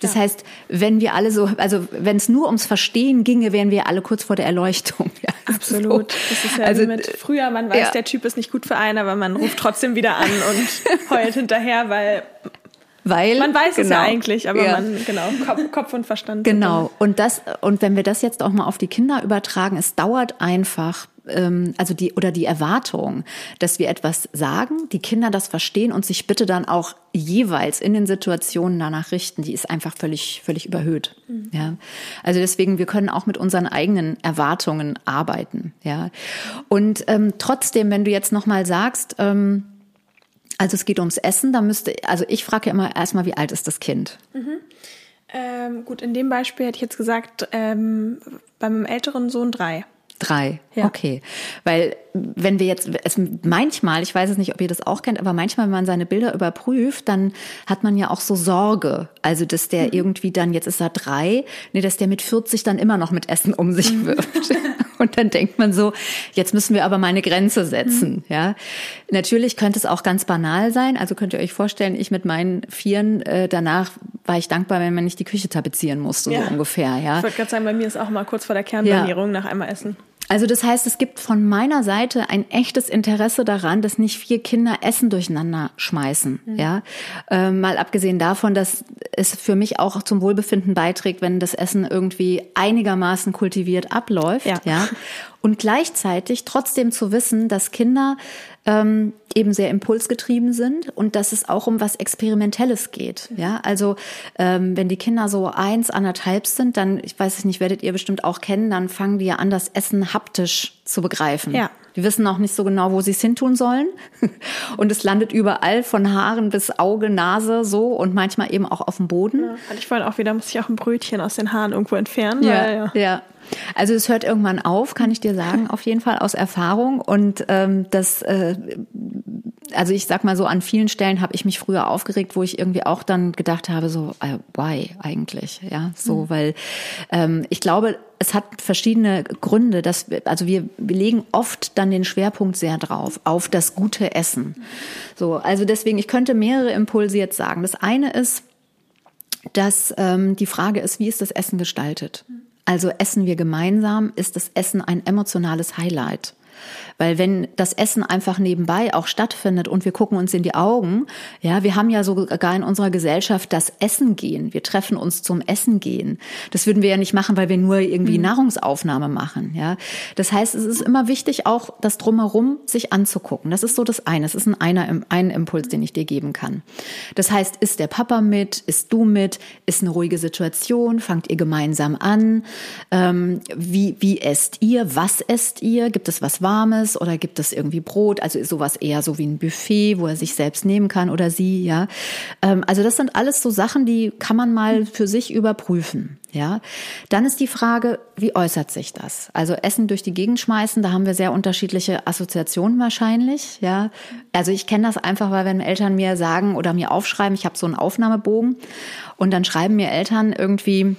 Das ja. heißt, wenn wir alle so, also wenn es nur ums Verstehen ginge, wären wir alle kurz vor der Erleuchtung. Ja, Absolut. So. Das ist ja also, mit früher, man weiß, ja. der Typ ist nicht gut für einen, aber man ruft trotzdem wieder an und heult hinterher, weil weil man weiß genau, es ja genau. eigentlich, aber ja. man genau Kopf, Kopf und Verstand. Genau. Und das und wenn wir das jetzt auch mal auf die Kinder übertragen, es dauert einfach, ähm, also die oder die Erwartung, dass wir etwas sagen, die Kinder das verstehen und sich bitte dann auch jeweils in den Situationen danach richten, die ist einfach völlig völlig überhöht. Mhm. Ja. Also deswegen, wir können auch mit unseren eigenen Erwartungen arbeiten. Ja. Und ähm, trotzdem, wenn du jetzt noch mal sagst ähm, also es geht ums Essen, da müsste, also ich frage ja immer erstmal, wie alt ist das Kind? Mhm. Ähm, gut, in dem Beispiel hätte ich jetzt gesagt, ähm, beim älteren Sohn drei. Drei, ja. okay. Weil wenn wir jetzt, es, manchmal, ich weiß es nicht, ob ihr das auch kennt, aber manchmal, wenn man seine Bilder überprüft, dann hat man ja auch so Sorge. Also, dass der mhm. irgendwie dann, jetzt ist er drei, nee, dass der mit 40 dann immer noch mit Essen um sich mhm. wirft. Und dann denkt man so, jetzt müssen wir aber mal eine Grenze setzen, mhm. ja. Natürlich könnte es auch ganz banal sein. Also könnt ihr euch vorstellen, ich mit meinen Vieren, äh, danach war ich dankbar, wenn man nicht die Küche tapezieren musste, ja. so ungefähr, ja. Ich wollte gerade sagen, bei mir ist auch mal kurz vor der Kernbanierung ja. nach einmal Essen. Also das heißt, es gibt von meiner Seite ein echtes Interesse daran, dass nicht vier Kinder Essen durcheinander schmeißen. Mhm. Ja, ähm, mal abgesehen davon, dass es für mich auch zum Wohlbefinden beiträgt, wenn das Essen irgendwie einigermaßen kultiviert abläuft. Ja. ja? Und gleichzeitig trotzdem zu wissen, dass Kinder ähm, eben sehr impulsgetrieben sind und dass es auch um was Experimentelles geht. Ja, also ähm, wenn die Kinder so eins, anderthalb sind, dann, ich weiß es nicht, werdet ihr bestimmt auch kennen, dann fangen die ja an, das Essen haptisch zu begreifen. Ja. Die wissen auch nicht so genau, wo sie es hintun sollen. Und es landet überall, von Haaren bis Auge, Nase, so und manchmal eben auch auf dem Boden. Ja, ich wollte auch wieder, muss ich auch ein Brötchen aus den Haaren irgendwo entfernen. Ja, weil, ja. ja. Also es hört irgendwann auf, kann ich dir sagen, auf jeden Fall aus Erfahrung. Und ähm, das, äh, also ich sag mal so, an vielen Stellen habe ich mich früher aufgeregt, wo ich irgendwie auch dann gedacht habe, so, äh, why eigentlich? Ja, so, mhm. weil ähm, ich glaube, es hat verschiedene Gründe, dass wir, also wir, wir legen oft dann den Schwerpunkt sehr drauf, auf das gute Essen. So, also deswegen, ich könnte mehrere Impulse jetzt sagen. Das eine ist, dass ähm, die Frage ist, wie ist das Essen gestaltet? Also essen wir gemeinsam? Ist das Essen ein emotionales Highlight? Weil wenn das Essen einfach nebenbei auch stattfindet und wir gucken uns in die Augen, ja, wir haben ja sogar in unserer Gesellschaft das Essen gehen. Wir treffen uns zum Essen gehen. Das würden wir ja nicht machen, weil wir nur irgendwie mhm. Nahrungsaufnahme machen, ja. Das heißt, es ist immer wichtig, auch das Drumherum sich anzugucken. Das ist so das eine. Das ist ein, einer, ein Impuls, den ich dir geben kann. Das heißt, ist der Papa mit? Ist du mit? Ist eine ruhige Situation? Fangt ihr gemeinsam an? Ähm, wie, wie esst ihr? Was esst ihr? Gibt es was Warmes? Pommes oder gibt es irgendwie Brot? Also sowas eher so wie ein Buffet, wo er sich selbst nehmen kann oder sie, ja. Ähm, also das sind alles so Sachen, die kann man mal für sich überprüfen. Ja, dann ist die Frage, wie äußert sich das? Also Essen durch die Gegend schmeißen, da haben wir sehr unterschiedliche Assoziationen wahrscheinlich. Ja, also ich kenne das einfach, weil wenn Eltern mir sagen oder mir aufschreiben, ich habe so einen Aufnahmebogen und dann schreiben mir Eltern irgendwie,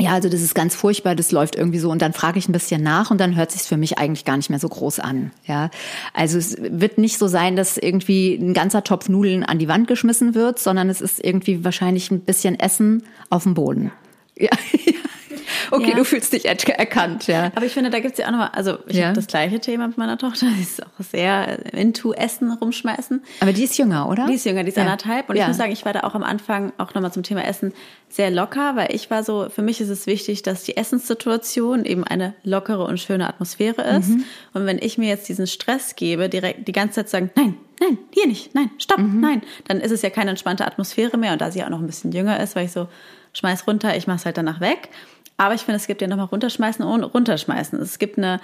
ja, also das ist ganz furchtbar, das läuft irgendwie so und dann frage ich ein bisschen nach und dann hört sich für mich eigentlich gar nicht mehr so groß an. Ja, also es wird nicht so sein, dass irgendwie ein ganzer Topf Nudeln an die Wand geschmissen wird, sondern es ist irgendwie wahrscheinlich ein bisschen Essen auf dem Boden. Ja, Okay, ja. du fühlst dich erkannt, ja. Aber ich finde, da gibt's ja auch nochmal, also ich ja. habe das gleiche Thema mit meiner Tochter, die ist auch sehr into Essen rumschmeißen. Aber die ist jünger, oder? Die ist jünger, die ist ja. anderthalb. Und ich muss sagen, ich war da auch am Anfang auch nochmal zum Thema Essen sehr locker, weil ich war so, für mich ist es wichtig, dass die Essenssituation eben eine lockere und schöne Atmosphäre ist. Mhm. Und wenn ich mir jetzt diesen Stress gebe, direkt die ganze Zeit zu sagen, nein, nein, hier nicht, nein, stopp, mhm. nein, dann ist es ja keine entspannte Atmosphäre mehr. Und da sie auch noch ein bisschen jünger ist, weil ich so, schmeiß runter, ich mach's halt danach weg. Aber ich finde, es gibt ja nochmal runterschmeißen und runterschmeißen. Es gibt eine,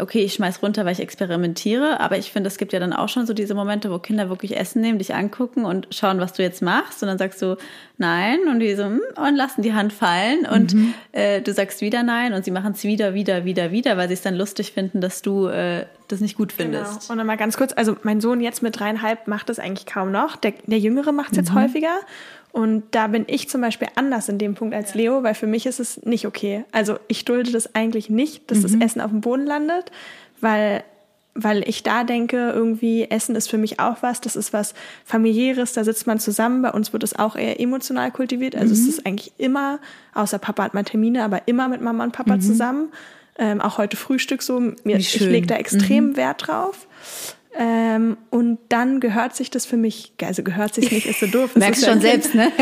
okay, ich schmeiß runter, weil ich experimentiere, aber ich finde, es gibt ja dann auch schon so diese Momente, wo Kinder wirklich Essen nehmen, dich angucken und schauen, was du jetzt machst. Und dann sagst du nein und die so, hm, und lassen die Hand fallen und mhm. äh, du sagst wieder nein und sie machen es wieder, wieder, wieder, wieder, weil sie es dann lustig finden, dass du äh, das nicht gut genau. findest. Genau. Und dann mal ganz kurz, also mein Sohn jetzt mit dreieinhalb macht es eigentlich kaum noch. Der, der Jüngere macht es jetzt mhm. häufiger. Und da bin ich zum Beispiel anders in dem Punkt als Leo, weil für mich ist es nicht okay. Also ich dulde das eigentlich nicht, dass mhm. das Essen auf dem Boden landet, weil weil ich da denke, irgendwie Essen ist für mich auch was, das ist was familiäres, da sitzt man zusammen, bei uns wird es auch eher emotional kultiviert, also mhm. es ist eigentlich immer, außer Papa hat mal Termine, aber immer mit Mama und Papa mhm. zusammen, ähm, auch heute Frühstück so, mir, ich lege da extrem mhm. Wert drauf ähm, und dann gehört sich das für mich, also gehört sich nicht, ist so doof. Merkst schon selbst, ne?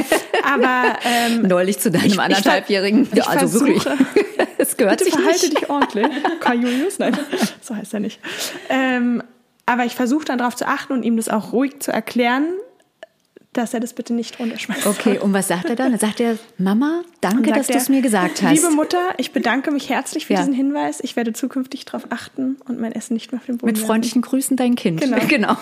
Aber ähm, neulich zu deinem ich, anderthalbjährigen, ich, ich also versuche, wirklich, es gehört bitte sich verhalte nicht. dich ordentlich, Kai Julius, nein, so heißt er nicht. Ähm, aber ich versuche dann darauf zu achten und ihm das auch ruhig zu erklären, dass er das bitte nicht runterschmeißt. Okay, und was sagt er dann? Dann sagt er, Mama, danke, dass du es mir gesagt hast. Liebe Mutter, ich bedanke mich herzlich für ja. diesen Hinweis. Ich werde zukünftig darauf achten und mein Essen nicht mehr auf den Boden Mit freundlichen Grüßen dein Kind. Genau. genau.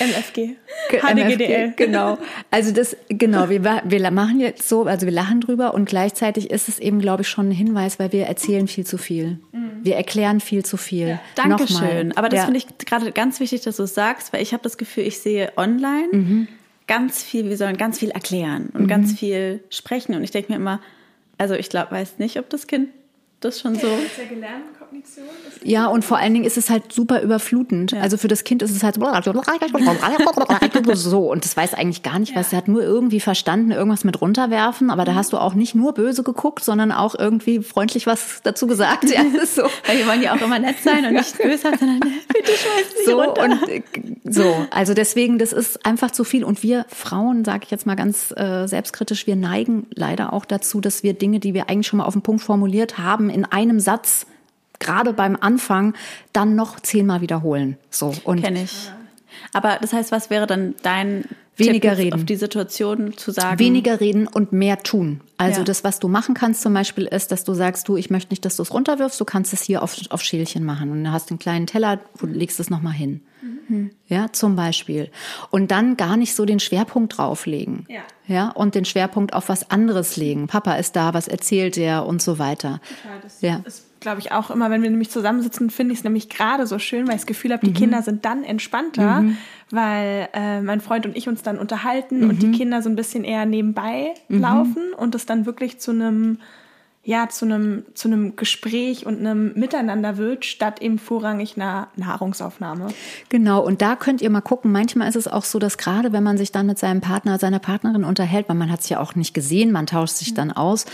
MFG. HDGDL. Genau. Also das, genau, wir, wir machen jetzt so, also wir lachen drüber und gleichzeitig ist es eben, glaube ich, schon ein Hinweis, weil wir erzählen viel zu viel. Mhm. Wir erklären viel zu viel. Ja. Dankeschön. Aber das ja. finde ich gerade ganz wichtig, dass du es sagst, weil ich habe das Gefühl, ich sehe online mhm ganz viel, wir sollen ganz viel erklären und mhm. ganz viel sprechen. Und ich denke mir immer, also ich glaube, weiß nicht, ob das Kind das schon so. Ist Kognition? Ja, und vor allen Dingen ist es halt super überflutend. Ja. Also für das Kind ist es halt so und das weiß eigentlich gar nicht, was. Er hat nur irgendwie verstanden, irgendwas mit runterwerfen, aber da hast du auch nicht nur böse geguckt, sondern auch irgendwie freundlich was dazu gesagt. Ja, so. Weil wir wollen ja auch immer nett sein und nicht böse sein, sondern bitte schmeiß so runter. Und, so, also deswegen, das ist einfach zu viel. Und wir Frauen, sage ich jetzt mal ganz äh, selbstkritisch, wir neigen leider auch dazu, dass wir Dinge, die wir eigentlich schon mal auf den Punkt formuliert haben, in einem Satz gerade beim Anfang dann noch zehnmal wiederholen. So und kenne ich. Aber das heißt, was wäre dann dein weniger Tipp reden auf die Situation zu sagen? Weniger reden und mehr tun. Also ja. das, was du machen kannst zum Beispiel, ist, dass du sagst, du, ich möchte nicht, dass du es runterwirfst, du kannst es hier auf, auf Schälchen machen und du hast einen kleinen Teller, du legst es nochmal hin. Mhm. Ja, zum Beispiel. Und dann gar nicht so den Schwerpunkt drauflegen. Ja. Ja, und den Schwerpunkt auf was anderes legen. Papa ist da, was erzählt er und so weiter. Total, das ja. ist glaube ich, auch immer, wenn wir nämlich zusammensitzen, finde ich es nämlich gerade so schön, weil ich das Gefühl habe, die mhm. Kinder sind dann entspannter, mhm. weil äh, mein Freund und ich uns dann unterhalten mhm. und die mhm. Kinder so ein bisschen eher nebenbei mhm. laufen und es dann wirklich zu einem ja zu einem zu einem Gespräch und einem Miteinander wird, statt eben vorrangig einer Nahrungsaufnahme. Genau, und da könnt ihr mal gucken. Manchmal ist es auch so, dass gerade wenn man sich dann mit seinem Partner, seiner Partnerin unterhält, weil man hat es ja auch nicht gesehen, man tauscht sich dann aus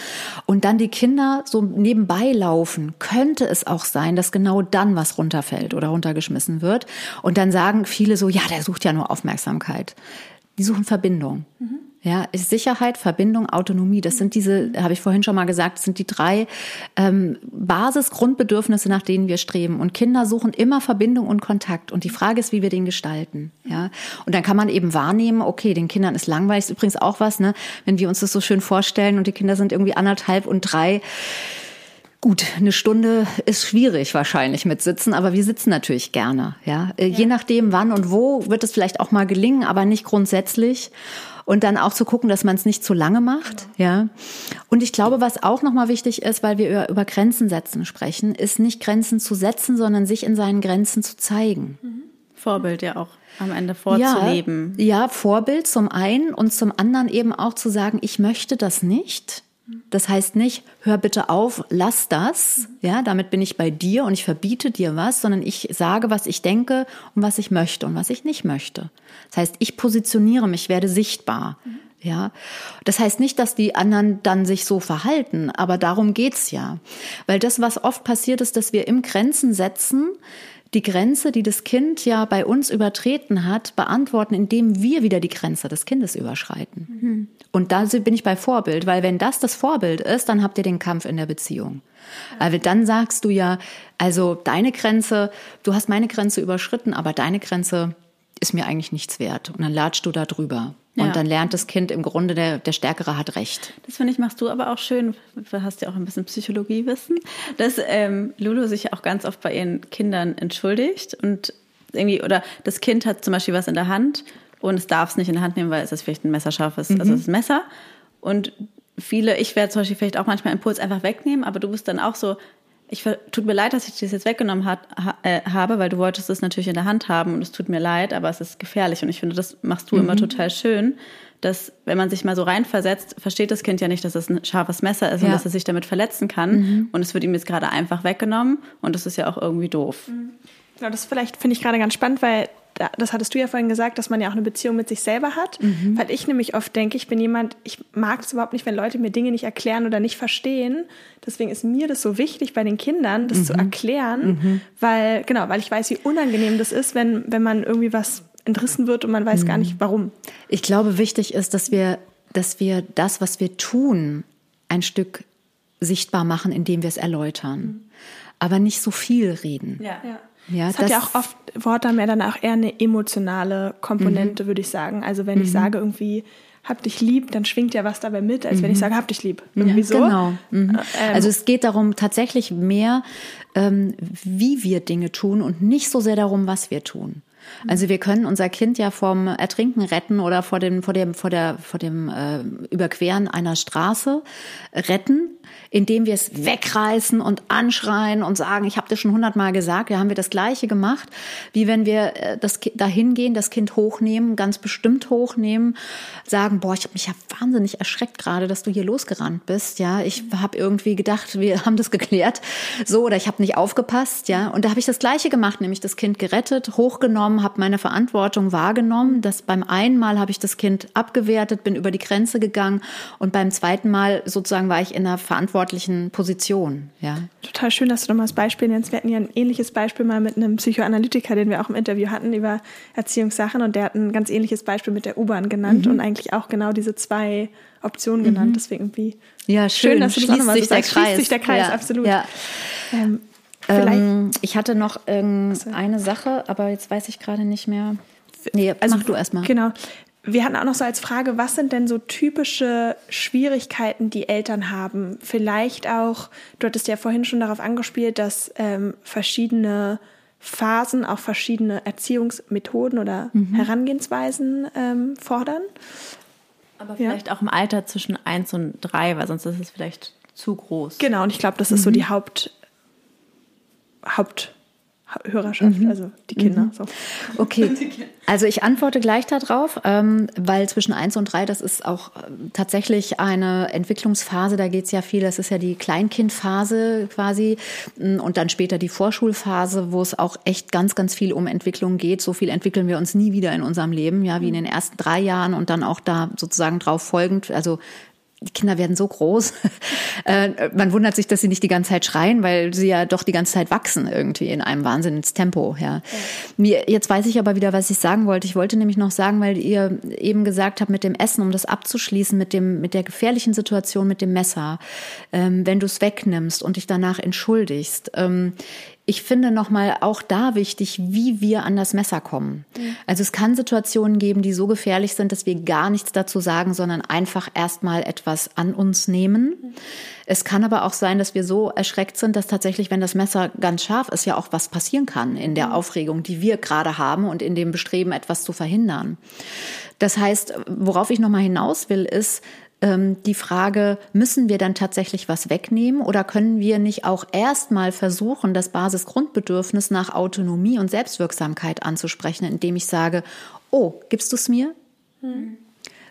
und dann die Kinder so nebenbei laufen, könnte es auch sein, dass genau dann was runterfällt oder runtergeschmissen wird. Und dann sagen viele so, ja, der sucht ja nur Aufmerksamkeit. Die suchen Verbindung. Mhm. Ja, ist Sicherheit, Verbindung, Autonomie. Das sind diese, habe ich vorhin schon mal gesagt, sind die drei ähm, Basisgrundbedürfnisse, nach denen wir streben. Und Kinder suchen immer Verbindung und Kontakt. Und die Frage ist, wie wir den gestalten. Ja, und dann kann man eben wahrnehmen, okay, den Kindern ist langweilig. Ist übrigens auch was, ne, wenn wir uns das so schön vorstellen und die Kinder sind irgendwie anderthalb und drei Gut, eine Stunde ist schwierig wahrscheinlich mit Sitzen, aber wir sitzen natürlich gerne. Ja? ja? je nachdem, wann und wo wird es vielleicht auch mal gelingen, aber nicht grundsätzlich. Und dann auch zu gucken, dass man es nicht zu lange macht. Genau. Ja. Und ich glaube, was auch nochmal wichtig ist, weil wir über, über Grenzen setzen sprechen, ist nicht Grenzen zu setzen, sondern sich in seinen Grenzen zu zeigen. Mhm. Vorbild ja auch am Ende vorzuleben. Ja, ja, Vorbild zum einen und zum anderen eben auch zu sagen, ich möchte das nicht. Das heißt nicht, hör bitte auf, lass das, ja, damit bin ich bei dir und ich verbiete dir was, sondern ich sage, was ich denke und was ich möchte und was ich nicht möchte. Das heißt, ich positioniere mich, werde sichtbar. Ja, das heißt nicht, dass die anderen dann sich so verhalten, aber darum geht's ja. Weil das, was oft passiert ist, dass wir im Grenzen setzen, die Grenze, die das Kind ja bei uns übertreten hat, beantworten, indem wir wieder die Grenze des Kindes überschreiten. Mhm. Und da bin ich bei Vorbild, weil wenn das das Vorbild ist, dann habt ihr den Kampf in der Beziehung. Weil dann sagst du ja, also deine Grenze, du hast meine Grenze überschritten, aber deine Grenze ist mir eigentlich nichts wert. Und dann latschst du da drüber. Und ja. dann lernt das Kind im Grunde, der, der Stärkere hat recht. Das finde ich, machst du aber auch schön. Du hast ja auch ein bisschen Psychologiewissen, dass ähm, Lulu sich auch ganz oft bei ihren Kindern entschuldigt und irgendwie, oder das Kind hat zum Beispiel was in der Hand und es darf es nicht in der Hand nehmen, weil es ist vielleicht ein messerscharfes, mhm. also das Messer. Und viele, ich werde zum Beispiel vielleicht auch manchmal Impuls einfach wegnehmen, aber du bist dann auch so, ich tut mir leid, dass ich das jetzt weggenommen hat, ha, äh, habe, weil du wolltest es natürlich in der Hand haben und es tut mir leid, aber es ist gefährlich und ich finde, das machst du mhm. immer total schön, dass wenn man sich mal so reinversetzt, versteht das Kind ja nicht, dass es ein scharfes Messer ist ja. und dass es sich damit verletzen kann mhm. und es wird ihm jetzt gerade einfach weggenommen und das ist ja auch irgendwie doof. Mhm. Genau, das vielleicht finde ich gerade ganz spannend, weil das hattest du ja vorhin gesagt, dass man ja auch eine Beziehung mit sich selber hat. Mhm. Weil ich nämlich oft denke, ich bin jemand, ich mag es überhaupt nicht, wenn Leute mir Dinge nicht erklären oder nicht verstehen. Deswegen ist mir das so wichtig bei den Kindern, das mhm. zu erklären, mhm. weil, genau, weil ich weiß, wie unangenehm das ist, wenn, wenn man irgendwie was entrissen wird und man weiß gar mhm. nicht warum. Ich glaube, wichtig ist, dass wir, dass wir das, was wir tun, ein Stück sichtbar machen, indem wir es erläutern. Mhm. Aber nicht so viel reden. Ja. ja. Ja, das, das hat ja auch oft, Worte haben ja dann auch eher eine emotionale Komponente, mhm. würde ich sagen. Also wenn mhm. ich sage irgendwie, hab dich lieb, dann schwingt ja was dabei mit, als mhm. wenn ich mhm. sage, hab dich lieb. Irgendwie ja, so. Genau. Mhm. Ähm, also es geht darum tatsächlich mehr, ähm, wie wir Dinge tun und nicht so sehr darum, was wir tun. Also wir können unser Kind ja vom Ertrinken retten oder vor dem, vor dem, vor der, vor dem äh, Überqueren einer Straße retten, indem wir es wegreißen und anschreien und sagen, ich habe dir schon hundertmal gesagt, ja, haben wir das Gleiche gemacht, wie wenn wir äh, das dahin gehen, das Kind hochnehmen, ganz bestimmt hochnehmen, sagen, boah, ich habe mich ja wahnsinnig erschreckt gerade, dass du hier losgerannt bist, ja, ich habe irgendwie gedacht, wir haben das geklärt, so oder ich habe nicht aufgepasst, ja, und da habe ich das Gleiche gemacht, nämlich das Kind gerettet, hochgenommen, habe meine Verantwortung wahrgenommen, dass beim einen Mal habe ich das Kind abgewertet, bin über die Grenze gegangen und beim zweiten Mal sozusagen war ich in einer verantwortlichen Position. Ja. Total schön, dass du nochmal das Beispiel nennst. Wir hatten ja ein ähnliches Beispiel mal mit einem Psychoanalytiker, den wir auch im Interview hatten über Erziehungssachen und der hat ein ganz ähnliches Beispiel mit der U-Bahn genannt mhm. und eigentlich auch genau diese zwei Optionen genannt. Mhm. Deswegen irgendwie ja, schön, schön dass du das auch nochmal so sagst. Schließt sich der Kreis, ja. absolut. Ja. Ähm, ähm, ich hatte noch ähm, eine Sache, aber jetzt weiß ich gerade nicht mehr. Nee, also, mach du erstmal. Genau wir hatten auch noch so als Frage, was sind denn so typische Schwierigkeiten, die Eltern haben? Vielleicht auch, du hattest ja vorhin schon darauf angespielt, dass ähm, verschiedene Phasen auch verschiedene Erziehungsmethoden oder mhm. Herangehensweisen ähm, fordern. Aber vielleicht ja. auch im Alter zwischen eins und drei, weil sonst ist es vielleicht zu groß. Genau, und ich glaube, das ist mhm. so die Haupt, Haupt Hörerschaft, mhm. also die Kinder. Mhm. So. Okay, also ich antworte gleich darauf, ähm, weil zwischen eins und drei, das ist auch äh, tatsächlich eine Entwicklungsphase, da geht es ja viel, das ist ja die Kleinkindphase quasi mm, und dann später die Vorschulphase, wo es auch echt ganz, ganz viel um Entwicklung geht. So viel entwickeln wir uns nie wieder in unserem Leben, ja, wie in den ersten drei Jahren und dann auch da sozusagen drauf folgend, also die Kinder werden so groß. Äh, man wundert sich, dass sie nicht die ganze Zeit schreien, weil sie ja doch die ganze Zeit wachsen irgendwie in einem Wahnsinnstempo. Ja. ja. Mir, jetzt weiß ich aber wieder, was ich sagen wollte. Ich wollte nämlich noch sagen, weil ihr eben gesagt habt mit dem Essen, um das abzuschließen, mit dem, mit der gefährlichen Situation mit dem Messer, ähm, wenn du es wegnimmst und dich danach entschuldigst. Ähm, ich finde nochmal auch da wichtig, wie wir an das Messer kommen. Mhm. Also es kann Situationen geben, die so gefährlich sind, dass wir gar nichts dazu sagen, sondern einfach erstmal etwas an uns nehmen. Mhm. Es kann aber auch sein, dass wir so erschreckt sind, dass tatsächlich, wenn das Messer ganz scharf ist, ja auch was passieren kann in der mhm. Aufregung, die wir gerade haben und in dem Bestreben, etwas zu verhindern. Das heißt, worauf ich nochmal hinaus will, ist, ähm, die Frage, müssen wir dann tatsächlich was wegnehmen oder können wir nicht auch erstmal versuchen, das Basisgrundbedürfnis nach Autonomie und Selbstwirksamkeit anzusprechen, indem ich sage, oh, gibst du es mir? Mhm.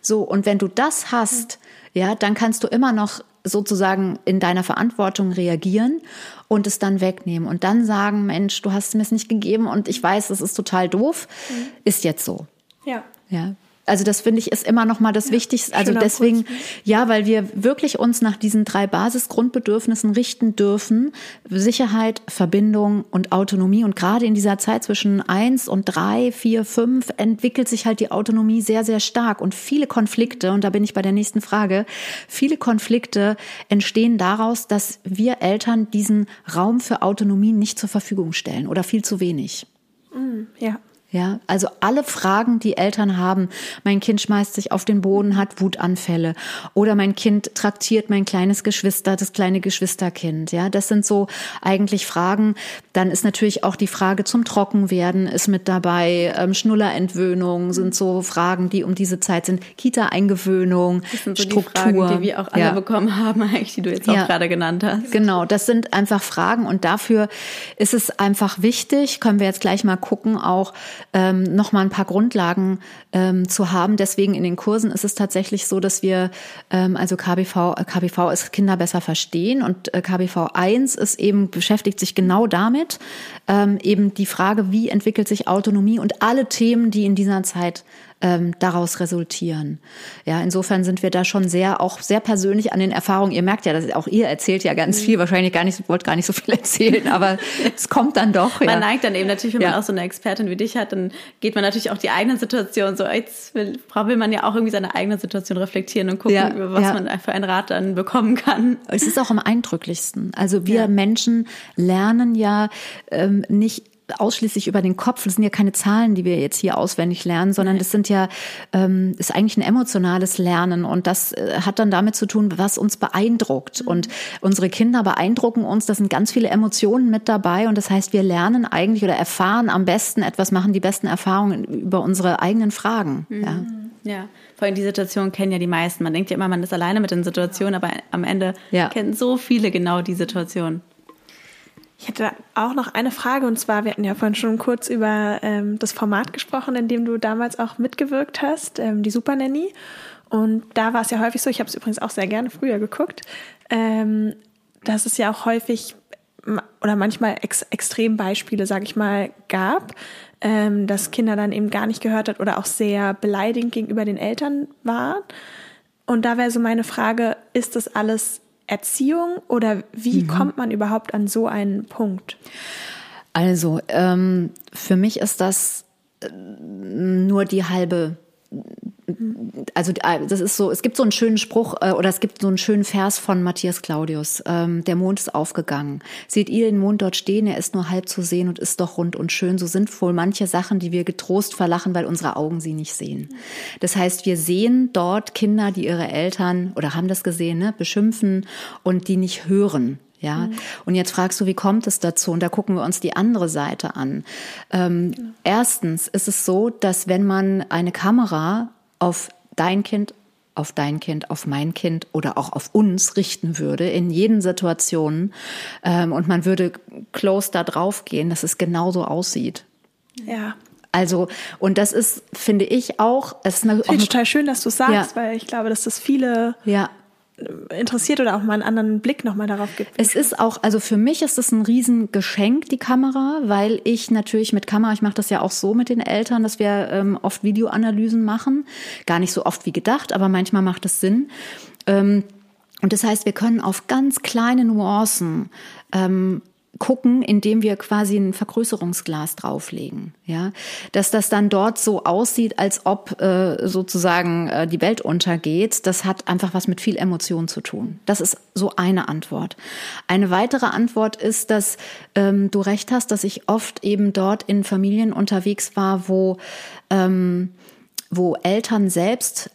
So, und wenn du das hast, mhm. ja, dann kannst du immer noch sozusagen in deiner Verantwortung reagieren und es dann wegnehmen und dann sagen, Mensch, du hast mir es nicht gegeben und ich weiß, es ist total doof, mhm. ist jetzt so. Ja. Ja. Also das finde ich ist immer noch mal das ja, Wichtigste. Also deswegen, ja, weil wir wirklich uns nach diesen drei Basisgrundbedürfnissen richten dürfen. Sicherheit, Verbindung und Autonomie. Und gerade in dieser Zeit zwischen eins und drei, vier, fünf entwickelt sich halt die Autonomie sehr, sehr stark. Und viele Konflikte, und da bin ich bei der nächsten Frage, viele Konflikte entstehen daraus, dass wir Eltern diesen Raum für Autonomie nicht zur Verfügung stellen oder viel zu wenig. Mm, ja. Ja, also alle Fragen, die Eltern haben. Mein Kind schmeißt sich auf den Boden, hat Wutanfälle. Oder mein Kind traktiert mein kleines Geschwister, das kleine Geschwisterkind. Ja, das sind so eigentlich Fragen. Dann ist natürlich auch die Frage zum Trockenwerden ist mit dabei. Ähm, Schnullerentwöhnung sind so Fragen, die um diese Zeit sind. Kita-Eingewöhnung, so Struktur. Die Fragen, die wir auch alle ja. bekommen haben, eigentlich, die du jetzt ja. auch gerade genannt hast. Genau, das sind einfach Fragen und dafür ist es einfach wichtig, können wir jetzt gleich mal gucken, auch ähm, noch mal ein paar Grundlagen ähm, zu haben. Deswegen in den Kursen ist es tatsächlich so, dass wir ähm, also KBV KBV ist Kinder besser verstehen und äh, KBV 1 ist eben beschäftigt sich genau damit ähm, eben die Frage, wie entwickelt sich Autonomie und alle Themen, die in dieser Zeit ähm, daraus resultieren. Ja, insofern sind wir da schon sehr, auch sehr persönlich an den Erfahrungen. Ihr merkt ja, dass auch ihr erzählt ja ganz mhm. viel, wahrscheinlich gar nicht, wollt gar nicht so viel erzählen, aber es kommt dann doch. Man ja. neigt dann eben natürlich, wenn man auch so eine Expertin wie dich hat, dann geht man natürlich auch die eigenen Situationen so, jetzt will, will man ja auch irgendwie seine eigene Situation reflektieren und gucken, ja, was ja. man für einen Rat dann bekommen kann. Es ist auch am eindrücklichsten. Also wir Menschen lernen ja ähm, nicht ausschließlich über den Kopf. Das sind ja keine Zahlen, die wir jetzt hier auswendig lernen, sondern das sind ja, ähm, ist eigentlich ein emotionales Lernen und das äh, hat dann damit zu tun, was uns beeindruckt. Mhm. Und unsere Kinder beeindrucken uns, da sind ganz viele Emotionen mit dabei und das heißt, wir lernen eigentlich oder erfahren am besten etwas, machen die besten Erfahrungen über unsere eigenen Fragen. Mhm. Ja. Ja, vor allem die Situation kennen ja die meisten. Man denkt ja immer, man ist alleine mit den Situationen, aber am Ende ja. kennen so viele genau die Situation. Ich hätte auch noch eine Frage und zwar, wir hatten ja vorhin schon kurz über ähm, das Format gesprochen, in dem du damals auch mitgewirkt hast, ähm, die Super Nanny. Und da war es ja häufig so, ich habe es übrigens auch sehr gerne früher geguckt, ähm, dass es ja auch häufig oder manchmal ex Extrembeispiele, sage ich mal, gab, ähm, dass Kinder dann eben gar nicht gehört hat oder auch sehr beleidigend gegenüber den Eltern waren. Und da wäre so meine Frage, ist das alles Erziehung oder wie mhm. kommt man überhaupt an so einen Punkt? Also ähm, für mich ist das äh, nur die halbe also äh, das ist so, es gibt so einen schönen Spruch äh, oder es gibt so einen schönen Vers von Matthias Claudius. Ähm, der Mond ist aufgegangen. Seht ihr den Mond dort stehen? Er ist nur halb zu sehen und ist doch rund und schön. So sind wohl manche Sachen, die wir getrost verlachen, weil unsere Augen sie nicht sehen. Das heißt, wir sehen dort Kinder, die ihre Eltern oder haben das gesehen, ne, beschimpfen und die nicht hören. Ja, mhm. und jetzt fragst du, wie kommt es dazu? Und da gucken wir uns die andere Seite an. Ähm, genau. Erstens ist es so, dass wenn man eine Kamera auf dein Kind auf dein Kind, auf mein Kind oder auch auf uns richten würde in jeden Situationen ähm, und man würde close da drauf gehen, dass es genauso aussieht. Ja. Also, und das ist, finde ich auch, es ist eine, auch eine, total schön, dass du sagst, ja. weil ich glaube, dass das viele ja interessiert oder auch mal einen anderen Blick nochmal darauf gibt. Es ist auch, also für mich ist es ein Riesengeschenk, die Kamera, weil ich natürlich mit Kamera, ich mache das ja auch so mit den Eltern, dass wir ähm, oft Videoanalysen machen. Gar nicht so oft wie gedacht, aber manchmal macht es Sinn. Ähm, und das heißt, wir können auf ganz kleine Nuancen ähm, gucken, indem wir quasi ein Vergrößerungsglas drauflegen. Ja, dass das dann dort so aussieht, als ob äh, sozusagen äh, die Welt untergeht, das hat einfach was mit viel Emotion zu tun. Das ist so eine Antwort. Eine weitere Antwort ist, dass ähm, du recht hast, dass ich oft eben dort in Familien unterwegs war, wo ähm, wo Eltern selbst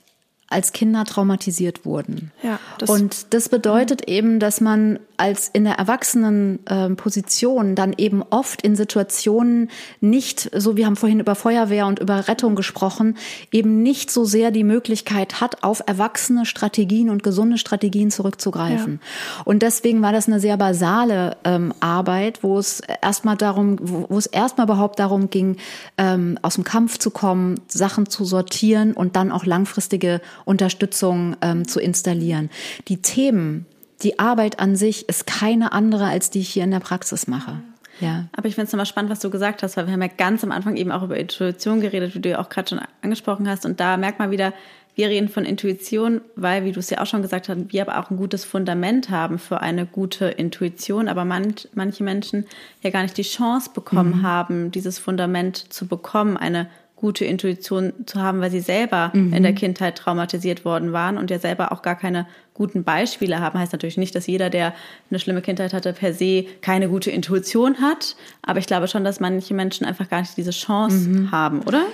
als Kinder traumatisiert wurden. Ja, das und das bedeutet eben, dass man als in der erwachsenen äh, Position dann eben oft in Situationen nicht, so wir haben vorhin über Feuerwehr und über Rettung gesprochen, eben nicht so sehr die Möglichkeit hat, auf erwachsene Strategien und gesunde Strategien zurückzugreifen. Ja. Und deswegen war das eine sehr basale ähm, Arbeit, wo es erstmal darum, wo, wo es erstmal überhaupt darum ging, ähm, aus dem Kampf zu kommen, Sachen zu sortieren und dann auch langfristige Unterstützung ähm, zu installieren. Die Themen, die Arbeit an sich ist keine andere, als die ich hier in der Praxis mache. Ja. Aber ich finde es nochmal spannend, was du gesagt hast, weil wir haben ja ganz am Anfang eben auch über Intuition geredet, wie du ja auch gerade schon angesprochen hast. Und da merkt man wieder, wir reden von Intuition, weil, wie du es ja auch schon gesagt hast, wir aber auch ein gutes Fundament haben für eine gute Intuition, aber manch, manche Menschen ja gar nicht die Chance bekommen mhm. haben, dieses Fundament zu bekommen, eine gute Intuition zu haben, weil sie selber mhm. in der Kindheit traumatisiert worden waren und ja selber auch gar keine guten Beispiele haben. Heißt natürlich nicht, dass jeder, der eine schlimme Kindheit hatte, per se keine gute Intuition hat. Aber ich glaube schon, dass manche Menschen einfach gar nicht diese Chance mhm. haben, oder?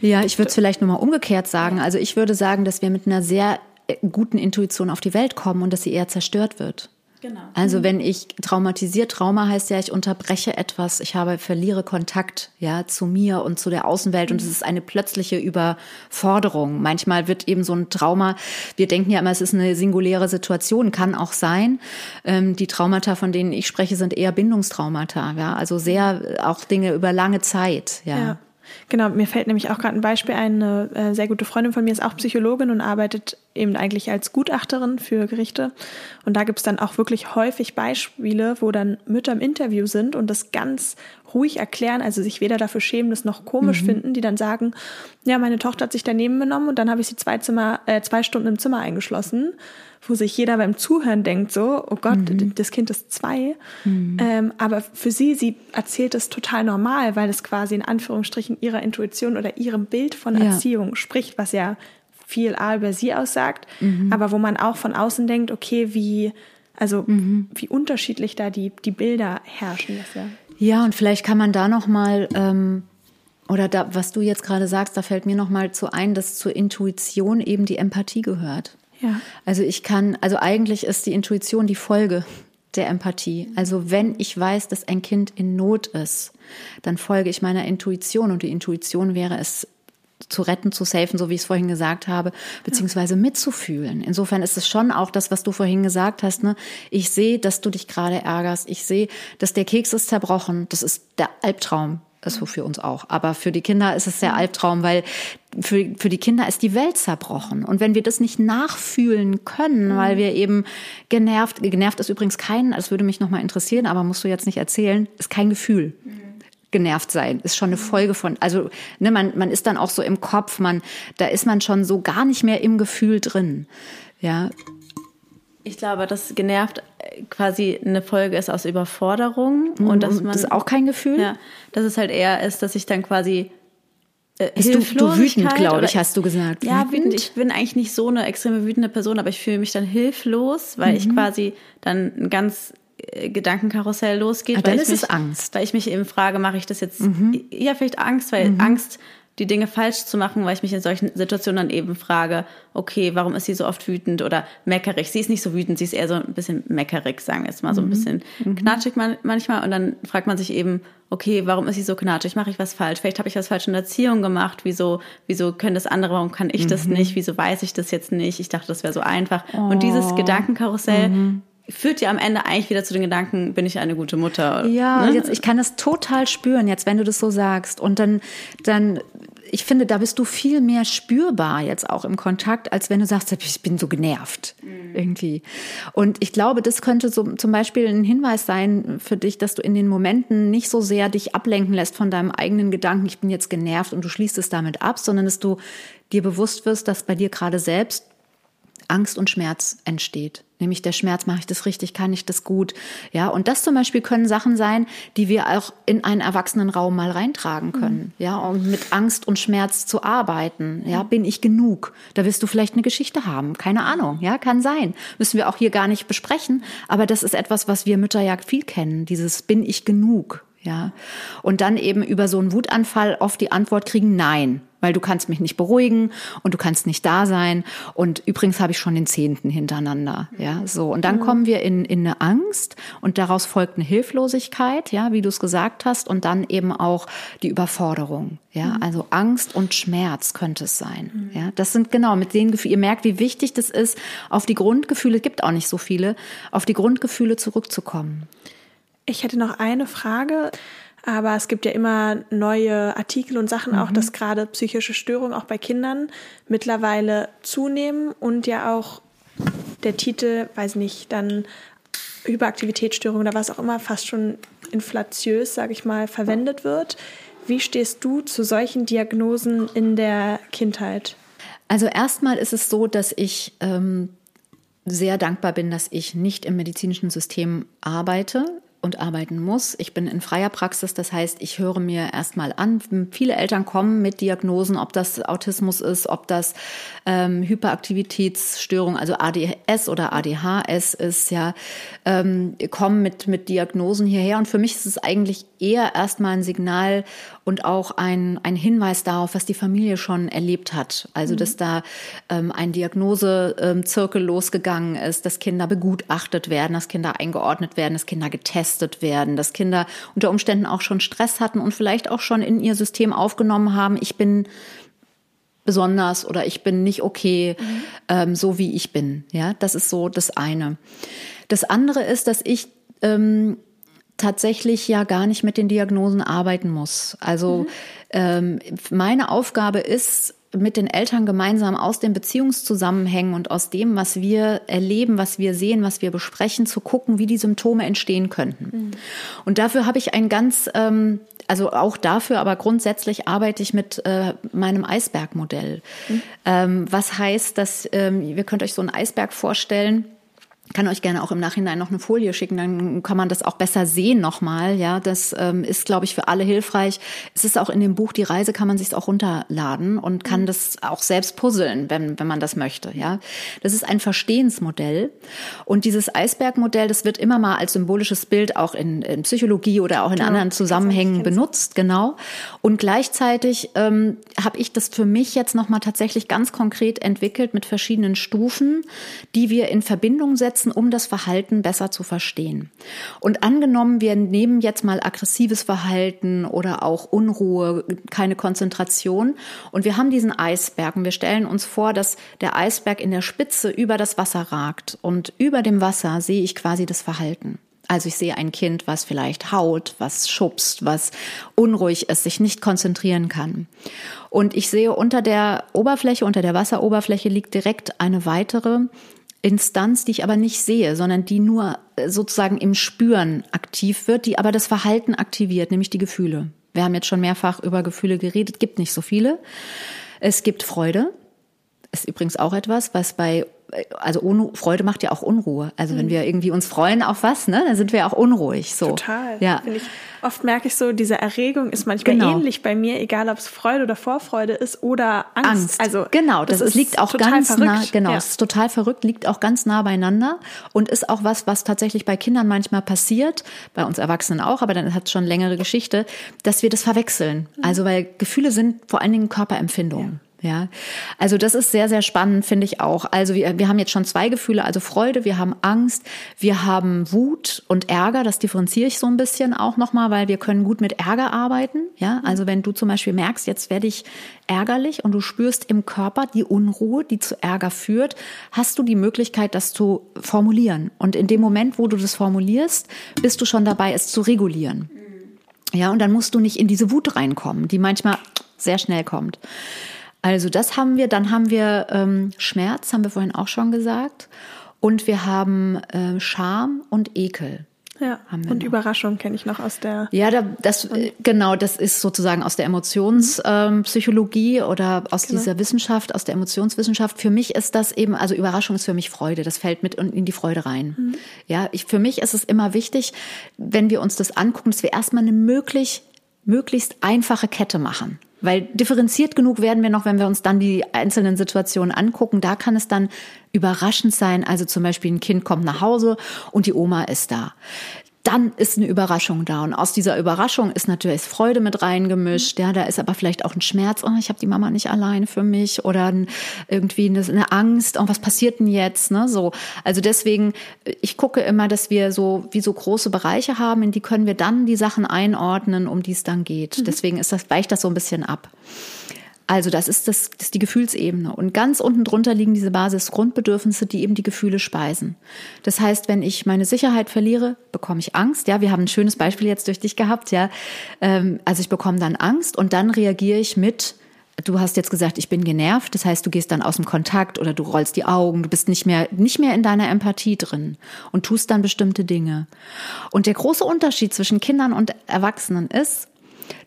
Ja, ich würde es vielleicht nochmal umgekehrt sagen. Also ich würde sagen, dass wir mit einer sehr äh, guten Intuition auf die Welt kommen und dass sie eher zerstört wird. Genau. Also wenn ich traumatisiert, Trauma heißt ja, ich unterbreche etwas, ich habe, verliere Kontakt, ja, zu mir und zu der Außenwelt mhm. und es ist eine plötzliche Überforderung. Manchmal wird eben so ein Trauma, wir denken ja immer, es ist eine singuläre Situation, kann auch sein. Ähm, die Traumata, von denen ich spreche, sind eher Bindungstraumata, ja, also sehr auch Dinge über lange Zeit, ja. ja. Genau, mir fällt nämlich auch gerade ein Beispiel ein. Eine äh, sehr gute Freundin von mir ist auch Psychologin und arbeitet eben eigentlich als Gutachterin für Gerichte. Und da gibt es dann auch wirklich häufig Beispiele, wo dann Mütter im Interview sind und das ganz ruhig erklären, also sich weder dafür schämen, das noch komisch mhm. finden, die dann sagen, ja, meine Tochter hat sich daneben benommen und dann habe ich sie zwei Zimmer, äh, zwei Stunden im Zimmer eingeschlossen wo sich jeder beim Zuhören denkt, so, oh Gott, mhm. das Kind ist zwei. Mhm. Ähm, aber für sie, sie erzählt es total normal, weil es quasi in Anführungsstrichen ihrer Intuition oder ihrem Bild von ja. Erziehung spricht, was ja viel A über sie aussagt, mhm. aber wo man auch von außen denkt, okay, wie, also mhm. wie unterschiedlich da die, die Bilder herrschen. Das ja. Ja, und vielleicht kann man da noch mal ähm, oder da, was du jetzt gerade sagst, da fällt mir noch mal zu ein, dass zur Intuition eben die Empathie gehört. Ja. Also ich kann, also eigentlich ist die Intuition die Folge der Empathie. Also wenn ich weiß, dass ein Kind in Not ist, dann folge ich meiner Intuition und die Intuition wäre es zu retten, zu safen, so wie ich es vorhin gesagt habe, beziehungsweise mitzufühlen. Insofern ist es schon auch das, was du vorhin gesagt hast. Ne? Ich sehe, dass du dich gerade ärgerst. Ich sehe, dass der Keks ist zerbrochen. Das ist der Albtraum ist so für uns auch. Aber für die Kinder ist es der Albtraum, weil für, für die Kinder ist die Welt zerbrochen. Und wenn wir das nicht nachfühlen können, mhm. weil wir eben genervt, genervt ist übrigens kein, das würde mich nochmal interessieren, aber musst du jetzt nicht erzählen, ist kein Gefühl. Mhm. Genervt sein ist schon eine Folge von, also ne, man, man ist dann auch so im Kopf, man, da ist man schon so gar nicht mehr im Gefühl drin. Ja, ich glaube, dass genervt äh, quasi eine Folge ist aus Überforderung mhm. und dass man. Das ist auch kein Gefühl? Ja, dass es halt eher ist, dass ich dann quasi. Äh, du, du wütend, glaube ich, hast du gesagt. Ja, wütend. Ich bin eigentlich nicht so eine extreme wütende Person, aber ich fühle mich dann hilflos, weil mhm. ich quasi dann ein ganz Gedankenkarussell losgeht. Ah, dann ist mich, es Angst. Weil ich mich eben frage, mache ich das jetzt? Mhm. Ja, vielleicht Angst, weil mhm. Angst die Dinge falsch zu machen, weil ich mich in solchen Situationen dann eben frage, okay, warum ist sie so oft wütend oder meckerig? Sie ist nicht so wütend, sie ist eher so ein bisschen meckerig, sagen wir jetzt mal, so ein mhm. bisschen mhm. knatschig manchmal. Und dann fragt man sich eben, okay, warum ist sie so knatschig? Mache ich was falsch? Vielleicht habe ich was falsch in der Erziehung gemacht. Wieso, wieso können das andere? Warum kann ich das mhm. nicht? Wieso weiß ich das jetzt nicht? Ich dachte, das wäre so einfach. Oh. Und dieses Gedankenkarussell mhm führt ja am Ende eigentlich wieder zu den Gedanken, bin ich eine gute Mutter? Ja, ne? jetzt, ich kann das total spüren, jetzt, wenn du das so sagst. Und dann, dann ich finde, da bist du viel mehr spürbar jetzt auch im Kontakt, als wenn du sagst, ich bin so genervt mhm. irgendwie. Und ich glaube, das könnte so zum Beispiel ein Hinweis sein für dich, dass du in den Momenten nicht so sehr dich ablenken lässt von deinem eigenen Gedanken, ich bin jetzt genervt und du schließt es damit ab, sondern dass du dir bewusst wirst, dass bei dir gerade selbst Angst und Schmerz entsteht. Nämlich der Schmerz, mache ich das richtig, kann ich das gut? Ja, und das zum Beispiel können Sachen sein, die wir auch in einen Erwachsenenraum mal reintragen können. Mhm. Ja, um mit Angst und Schmerz zu arbeiten. Ja, bin ich genug? Da wirst du vielleicht eine Geschichte haben. Keine Ahnung. Ja, kann sein. Müssen wir auch hier gar nicht besprechen. Aber das ist etwas, was wir Mütter ja viel kennen. Dieses bin ich genug? Ja. Und dann eben über so einen Wutanfall oft die Antwort kriegen, nein weil du kannst mich nicht beruhigen und du kannst nicht da sein. Und übrigens habe ich schon den zehnten hintereinander. Ja, so. Und dann mhm. kommen wir in, in eine Angst und daraus folgt eine Hilflosigkeit, ja, wie du es gesagt hast, und dann eben auch die Überforderung. Ja, mhm. also Angst und Schmerz könnte es sein. Mhm. Ja, das sind genau mit den Gefühlen. Ihr merkt, wie wichtig das ist, auf die Grundgefühle, gibt auch nicht so viele, auf die Grundgefühle zurückzukommen. Ich hätte noch eine Frage. Aber es gibt ja immer neue Artikel und Sachen, mhm. auch dass gerade psychische Störungen auch bei Kindern mittlerweile zunehmen und ja auch der Titel, weiß nicht, dann Hyperaktivitätsstörung oder was auch immer, fast schon inflatiös, sage ich mal, verwendet wird. Wie stehst du zu solchen Diagnosen in der Kindheit? Also erstmal ist es so, dass ich ähm, sehr dankbar bin, dass ich nicht im medizinischen System arbeite und arbeiten muss. Ich bin in freier Praxis, das heißt, ich höre mir erstmal an. Viele Eltern kommen mit Diagnosen, ob das Autismus ist, ob das ähm, Hyperaktivitätsstörung, also ADS oder ADHS ist, ja, ähm, kommen mit, mit Diagnosen hierher. Und für mich ist es eigentlich eher erstmal ein Signal und auch ein, ein Hinweis darauf, was die Familie schon erlebt hat. Also, mhm. dass da ähm, ein Diagnosezirkel ähm, losgegangen ist, dass Kinder begutachtet werden, dass Kinder eingeordnet werden, dass Kinder getestet werden, dass Kinder unter Umständen auch schon Stress hatten und vielleicht auch schon in ihr System aufgenommen haben, ich bin besonders oder ich bin nicht okay, mhm. ähm, so wie ich bin. Ja, das ist so das eine. Das andere ist, dass ich ähm, tatsächlich ja gar nicht mit den Diagnosen arbeiten muss. Also mhm. ähm, meine Aufgabe ist, mit den Eltern gemeinsam aus den Beziehungszusammenhängen und aus dem, was wir erleben, was wir sehen, was wir besprechen, zu gucken, wie die Symptome entstehen könnten. Mhm. Und dafür habe ich ein ganz, ähm, also auch dafür, aber grundsätzlich arbeite ich mit äh, meinem Eisbergmodell. Mhm. Ähm, was heißt, dass ähm, ihr könnt euch so einen Eisberg vorstellen kann euch gerne auch im Nachhinein noch eine Folie schicken, dann kann man das auch besser sehen nochmal. Ja, das ähm, ist, glaube ich, für alle hilfreich. Es ist auch in dem Buch Die Reise kann man sich auch runterladen und kann mhm. das auch selbst puzzeln, wenn, wenn man das möchte. Ja, das ist ein Verstehensmodell und dieses Eisbergmodell, das wird immer mal als symbolisches Bild auch in, in Psychologie oder auch in genau. anderen Zusammenhängen benutzt, genau. Und gleichzeitig ähm, habe ich das für mich jetzt nochmal tatsächlich ganz konkret entwickelt mit verschiedenen Stufen, die wir in Verbindung setzen setzen, um das Verhalten besser zu verstehen. Und angenommen, wir nehmen jetzt mal aggressives Verhalten oder auch Unruhe, keine Konzentration und wir haben diesen Eisberg und wir stellen uns vor, dass der Eisberg in der Spitze über das Wasser ragt und über dem Wasser sehe ich quasi das Verhalten. Also ich sehe ein Kind, was vielleicht haut, was schubst, was unruhig ist, sich nicht konzentrieren kann. Und ich sehe unter der Oberfläche, unter der Wasseroberfläche liegt direkt eine weitere Instanz, die ich aber nicht sehe, sondern die nur äh, sozusagen im Spüren aktiv wird, die aber das Verhalten aktiviert, nämlich die Gefühle. Wir haben jetzt schon mehrfach über Gefühle geredet, gibt nicht so viele. Es gibt Freude, ist übrigens auch etwas, was bei also Unru Freude macht ja auch Unruhe. Also mhm. wenn wir irgendwie uns freuen auf was, ne, dann sind wir auch unruhig. So. Total. Ja. Finde ich Oft merke ich so, diese Erregung ist manchmal Genau. ähnlich bei mir, egal ob es Freude oder Vorfreude ist oder Angst. Angst. Also genau, das, ist, liegt auch total ganz verrückt. nah, genau, Ja. es ist total verrückt, liegt auch ganz nah beieinander und ist auch was, was tatsächlich bei Kindern manchmal passiert, bei uns Erwachsenen auch, aber dann hat es schon längere Geschichte, dass wir das verwechseln. Mhm. Also weil Gefühle sind vor allen Dingen Körperempfindungen. Ja, also das ist sehr, sehr spannend, finde ich auch. Also wir, wir haben jetzt schon zwei Gefühle, also Freude, wir haben Angst, wir haben Wut und Ärger. Das differenziere ich so ein bisschen auch nochmal, weil wir können gut mit Ärger arbeiten. Ja, also wenn du zum Beispiel merkst, jetzt werde ich ärgerlich und du spürst im Körper die Unruhe, die zu Ärger führt, hast du die Möglichkeit, das zu formulieren. Und in dem Moment, wo du das formulierst, bist du schon dabei, es zu regulieren. Ja, und dann musst du nicht in diese Wut reinkommen, die manchmal sehr schnell kommt. Also das haben wir, dann haben wir ähm, Schmerz, haben wir vorhin auch schon gesagt. Und wir haben äh, Scham und Ekel. Ja. Und noch. Überraschung kenne ich noch aus der. Ja, da, das äh, genau, das ist sozusagen aus der Emotionspsychologie ähm, Psychologie oder aus dieser Wissenschaft, aus der Emotionswissenschaft. Für mich ist das eben, also Überraschung ist für mich Freude. Das fällt mit in die Freude rein. Ja, ich, für mich ist es immer wichtig, wenn wir uns das angucken, dass wir erstmal eine möglich, möglichst einfache Kette machen. Weil differenziert genug werden wir noch, wenn wir uns dann die einzelnen Situationen angucken. Da kann es dann überraschend sein. Also zum Beispiel ein Kind kommt nach Hause und die Oma ist da. Dann ist eine Überraschung da. Und aus dieser Überraschung ist natürlich Freude mit reingemischt. Ja, da ist aber vielleicht auch ein Schmerz. Oh, ich habe die Mama nicht allein für mich. Oder ein, irgendwie eine, eine Angst. Oh, was passiert denn jetzt? Ne, so. Also deswegen, ich gucke immer, dass wir so, wie so große Bereiche haben, in die können wir dann die Sachen einordnen, um die es dann geht. Deswegen ist das, weicht das so ein bisschen ab. Also das ist, das, das ist die Gefühlsebene. Und ganz unten drunter liegen diese Basisgrundbedürfnisse, die eben die Gefühle speisen. Das heißt, wenn ich meine Sicherheit verliere, bekomme ich Angst. Ja, wir haben ein schönes Beispiel jetzt durch dich gehabt. Ja, ähm, also ich bekomme dann Angst und dann reagiere ich mit Du hast jetzt gesagt, ich bin genervt. Das heißt, du gehst dann aus dem Kontakt oder du rollst die Augen. Du bist nicht mehr, nicht mehr in deiner Empathie drin und tust dann bestimmte Dinge. Und der große Unterschied zwischen Kindern und Erwachsenen ist,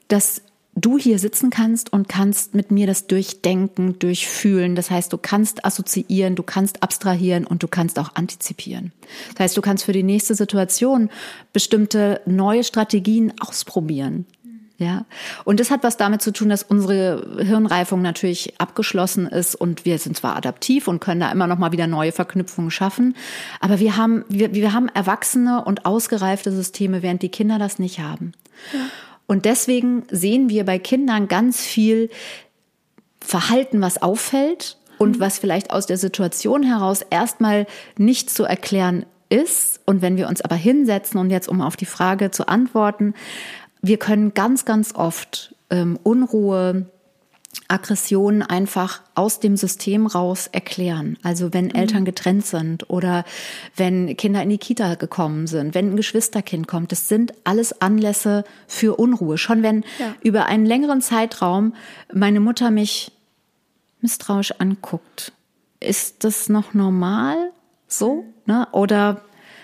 dass du hier sitzen kannst und kannst mit mir das durchdenken, durchfühlen. Das heißt, du kannst assoziieren, du kannst abstrahieren und du kannst auch antizipieren. Das heißt, du kannst für die nächste Situation bestimmte neue Strategien ausprobieren. Ja, und das hat was damit zu tun, dass unsere Hirnreifung natürlich abgeschlossen ist und wir sind zwar adaptiv und können da immer noch mal wieder neue Verknüpfungen schaffen, aber wir haben wir, wir haben erwachsene und ausgereifte Systeme, während die Kinder das nicht haben. Ja. Und deswegen sehen wir bei Kindern ganz viel Verhalten, was auffällt und was vielleicht aus der Situation heraus erstmal nicht zu erklären ist. Und wenn wir uns aber hinsetzen und jetzt, um auf die Frage zu antworten, wir können ganz, ganz oft ähm, Unruhe, Aggressionen einfach aus dem System raus erklären. Also wenn Eltern getrennt sind oder wenn Kinder in die Kita gekommen sind, wenn ein Geschwisterkind kommt, das sind alles Anlässe für Unruhe. Schon wenn Ja. über einen längeren Zeitraum meine Mutter mich misstrauisch anguckt, ist das noch normal so? Ne? Oder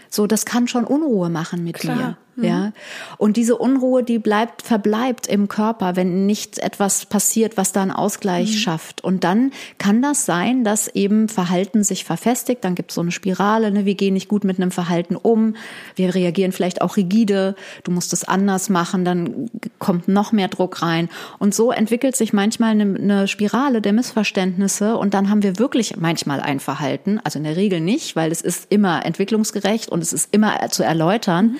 so, das kann schon Unruhe machen mit Klar. mir. Ja. Und diese Unruhe, die bleibt, verbleibt im Körper, wenn nicht etwas passiert, was da einen Ausgleich schafft. Und dann kann das sein, dass eben Verhalten sich verfestigt. Dann gibt es so eine Spirale, ne? wir gehen nicht gut mit einem Verhalten um. Wir reagieren vielleicht auch rigide. Du musst es anders machen. Dann kommt noch mehr Druck rein. Und so entwickelt sich manchmal eine, eine Spirale der Missverständnisse. Und dann haben wir wirklich manchmal ein Verhalten. Also in der Regel nicht, weil es ist immer entwicklungsgerecht und es ist immer zu erläutern.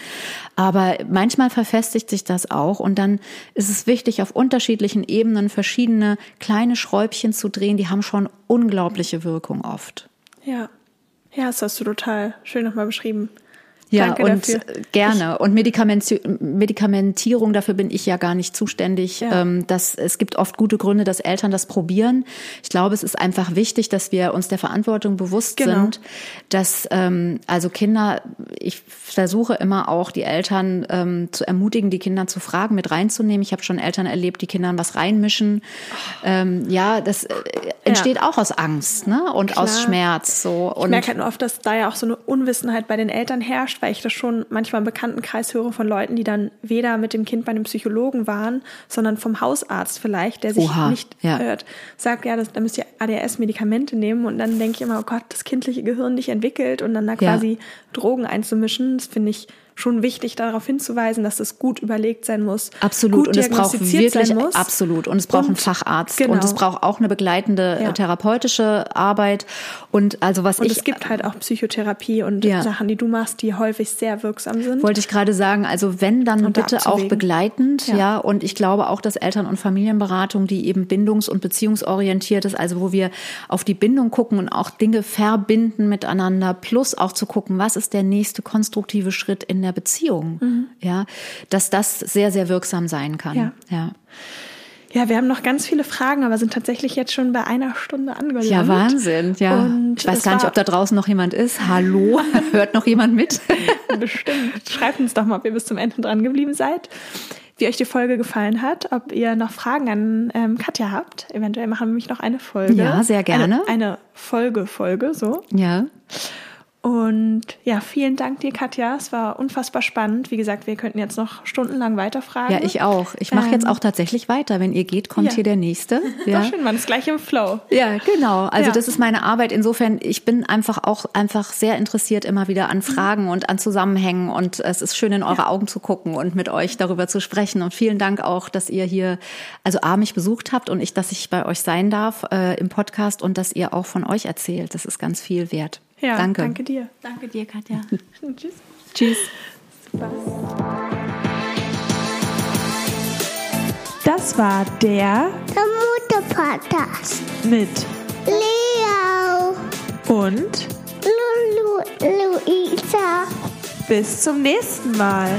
Aber manchmal verfestigt sich das auch und dann ist es wichtig, auf unterschiedlichen Ebenen verschiedene kleine Schräubchen zu drehen, die haben schon unglaubliche Wirkung oft. Ja. Ja, das hast du total schön nochmal beschrieben. Ja, Danke und dafür. gerne. Und Medikamenti Medikamentierung, dafür bin ich ja gar nicht zuständig. Ja. Ähm, das, es gibt oft gute Gründe, dass Eltern das probieren. Ich glaube, es ist einfach wichtig, dass wir uns der Verantwortung bewusst Genau. sind, dass ähm, also Kinder, ich versuche immer auch die Eltern ähm, zu ermutigen, die Kinder zu fragen, mit reinzunehmen. Ich habe schon Eltern erlebt, die Kindern was reinmischen. Ähm, ja, das äh, entsteht auch aus Angst ne? und aus Klar. Schmerz. So. Ich Und merke halt nur oft, dass da ja auch so eine Unwissenheit bei den Eltern herrscht, weil ich das schon manchmal im Bekanntenkreis höre von Leuten, die dann weder mit dem Kind bei einem Psychologen waren, sondern vom Hausarzt vielleicht, der sich Oha, nicht ja. hört, sagt, ja, das, da müsst ihr ADHS-Medikamente nehmen und dann denke ich immer, oh Gott, das kindliche Gehirn nicht entwickelt und dann da Ja. quasi Drogen einzumischen, das finde ich schon wichtig, darauf hinzuweisen, dass es gut überlegt sein muss. Absolut. Gut und es braucht wirklich, absolut. Und es braucht einen Und- Facharzt. genau. Und es braucht auch eine begleitende Ja. therapeutische Arbeit. Und also was Und ich es gibt halt auch Psychotherapie und Ja. Sachen, die du machst, die häufig sehr wirksam sind. Wollte ich gerade sagen, also wenn, dann Und bitte auch abzuwägen. begleitend, ja. Ja. Und ich glaube auch, dass Eltern- und Familienberatung, die eben bindungs- und beziehungsorientiert ist, also wo wir auf die Bindung gucken und auch Dinge verbinden miteinander, plus auch zu gucken, was ist der nächste konstruktive Schritt in der Beziehung, ja, dass das sehr, sehr wirksam sein kann. Ja. ja. Ja, wir haben noch ganz viele Fragen, aber sind tatsächlich jetzt schon bei einer Stunde angelangt. Ja, Wahnsinn, ja. Und ich weiß gar nicht, ob da draußen noch jemand ist. Hallo, hört noch jemand mit? Bestimmt. Schreibt uns doch mal, ob ihr bis zum Ende dran geblieben seid. Wie euch die Folge gefallen hat, ob ihr noch Fragen an ähm, Katja habt. Eventuell machen wir nämlich noch eine Folge. Ja, sehr gerne. Eine, eine Folge-Folge, so. Ja. Und ja, vielen Dank dir, Katja. Es war unfassbar spannend. Wie gesagt, wir könnten jetzt noch stundenlang weiterfragen. Ja, ich auch. Ich mache jetzt Ähm, auch tatsächlich weiter. Wenn ihr geht, kommt ja. hier der nächste. Ja. Doch schön, man ist gleich im Flow. Ja, genau. Also Ja. das ist meine Arbeit. Insofern, ich bin einfach auch einfach sehr interessiert immer wieder an Fragen und an Zusammenhängen. Und es ist schön, in eure Augen zu gucken und mit euch darüber zu sprechen. Und vielen Dank auch, dass ihr hier, also A, mich besucht habt und ich, dass ich bei euch sein darf äh, im Podcast und dass ihr auch von euch erzählt. Das ist ganz viel wert. Ja, danke. danke dir. Danke dir, Katja. Tschüss. Tschüss. Das war der Der Mutter-Podcast. mit Leo, und Lulu, Luisa. bis zum nächsten Mal.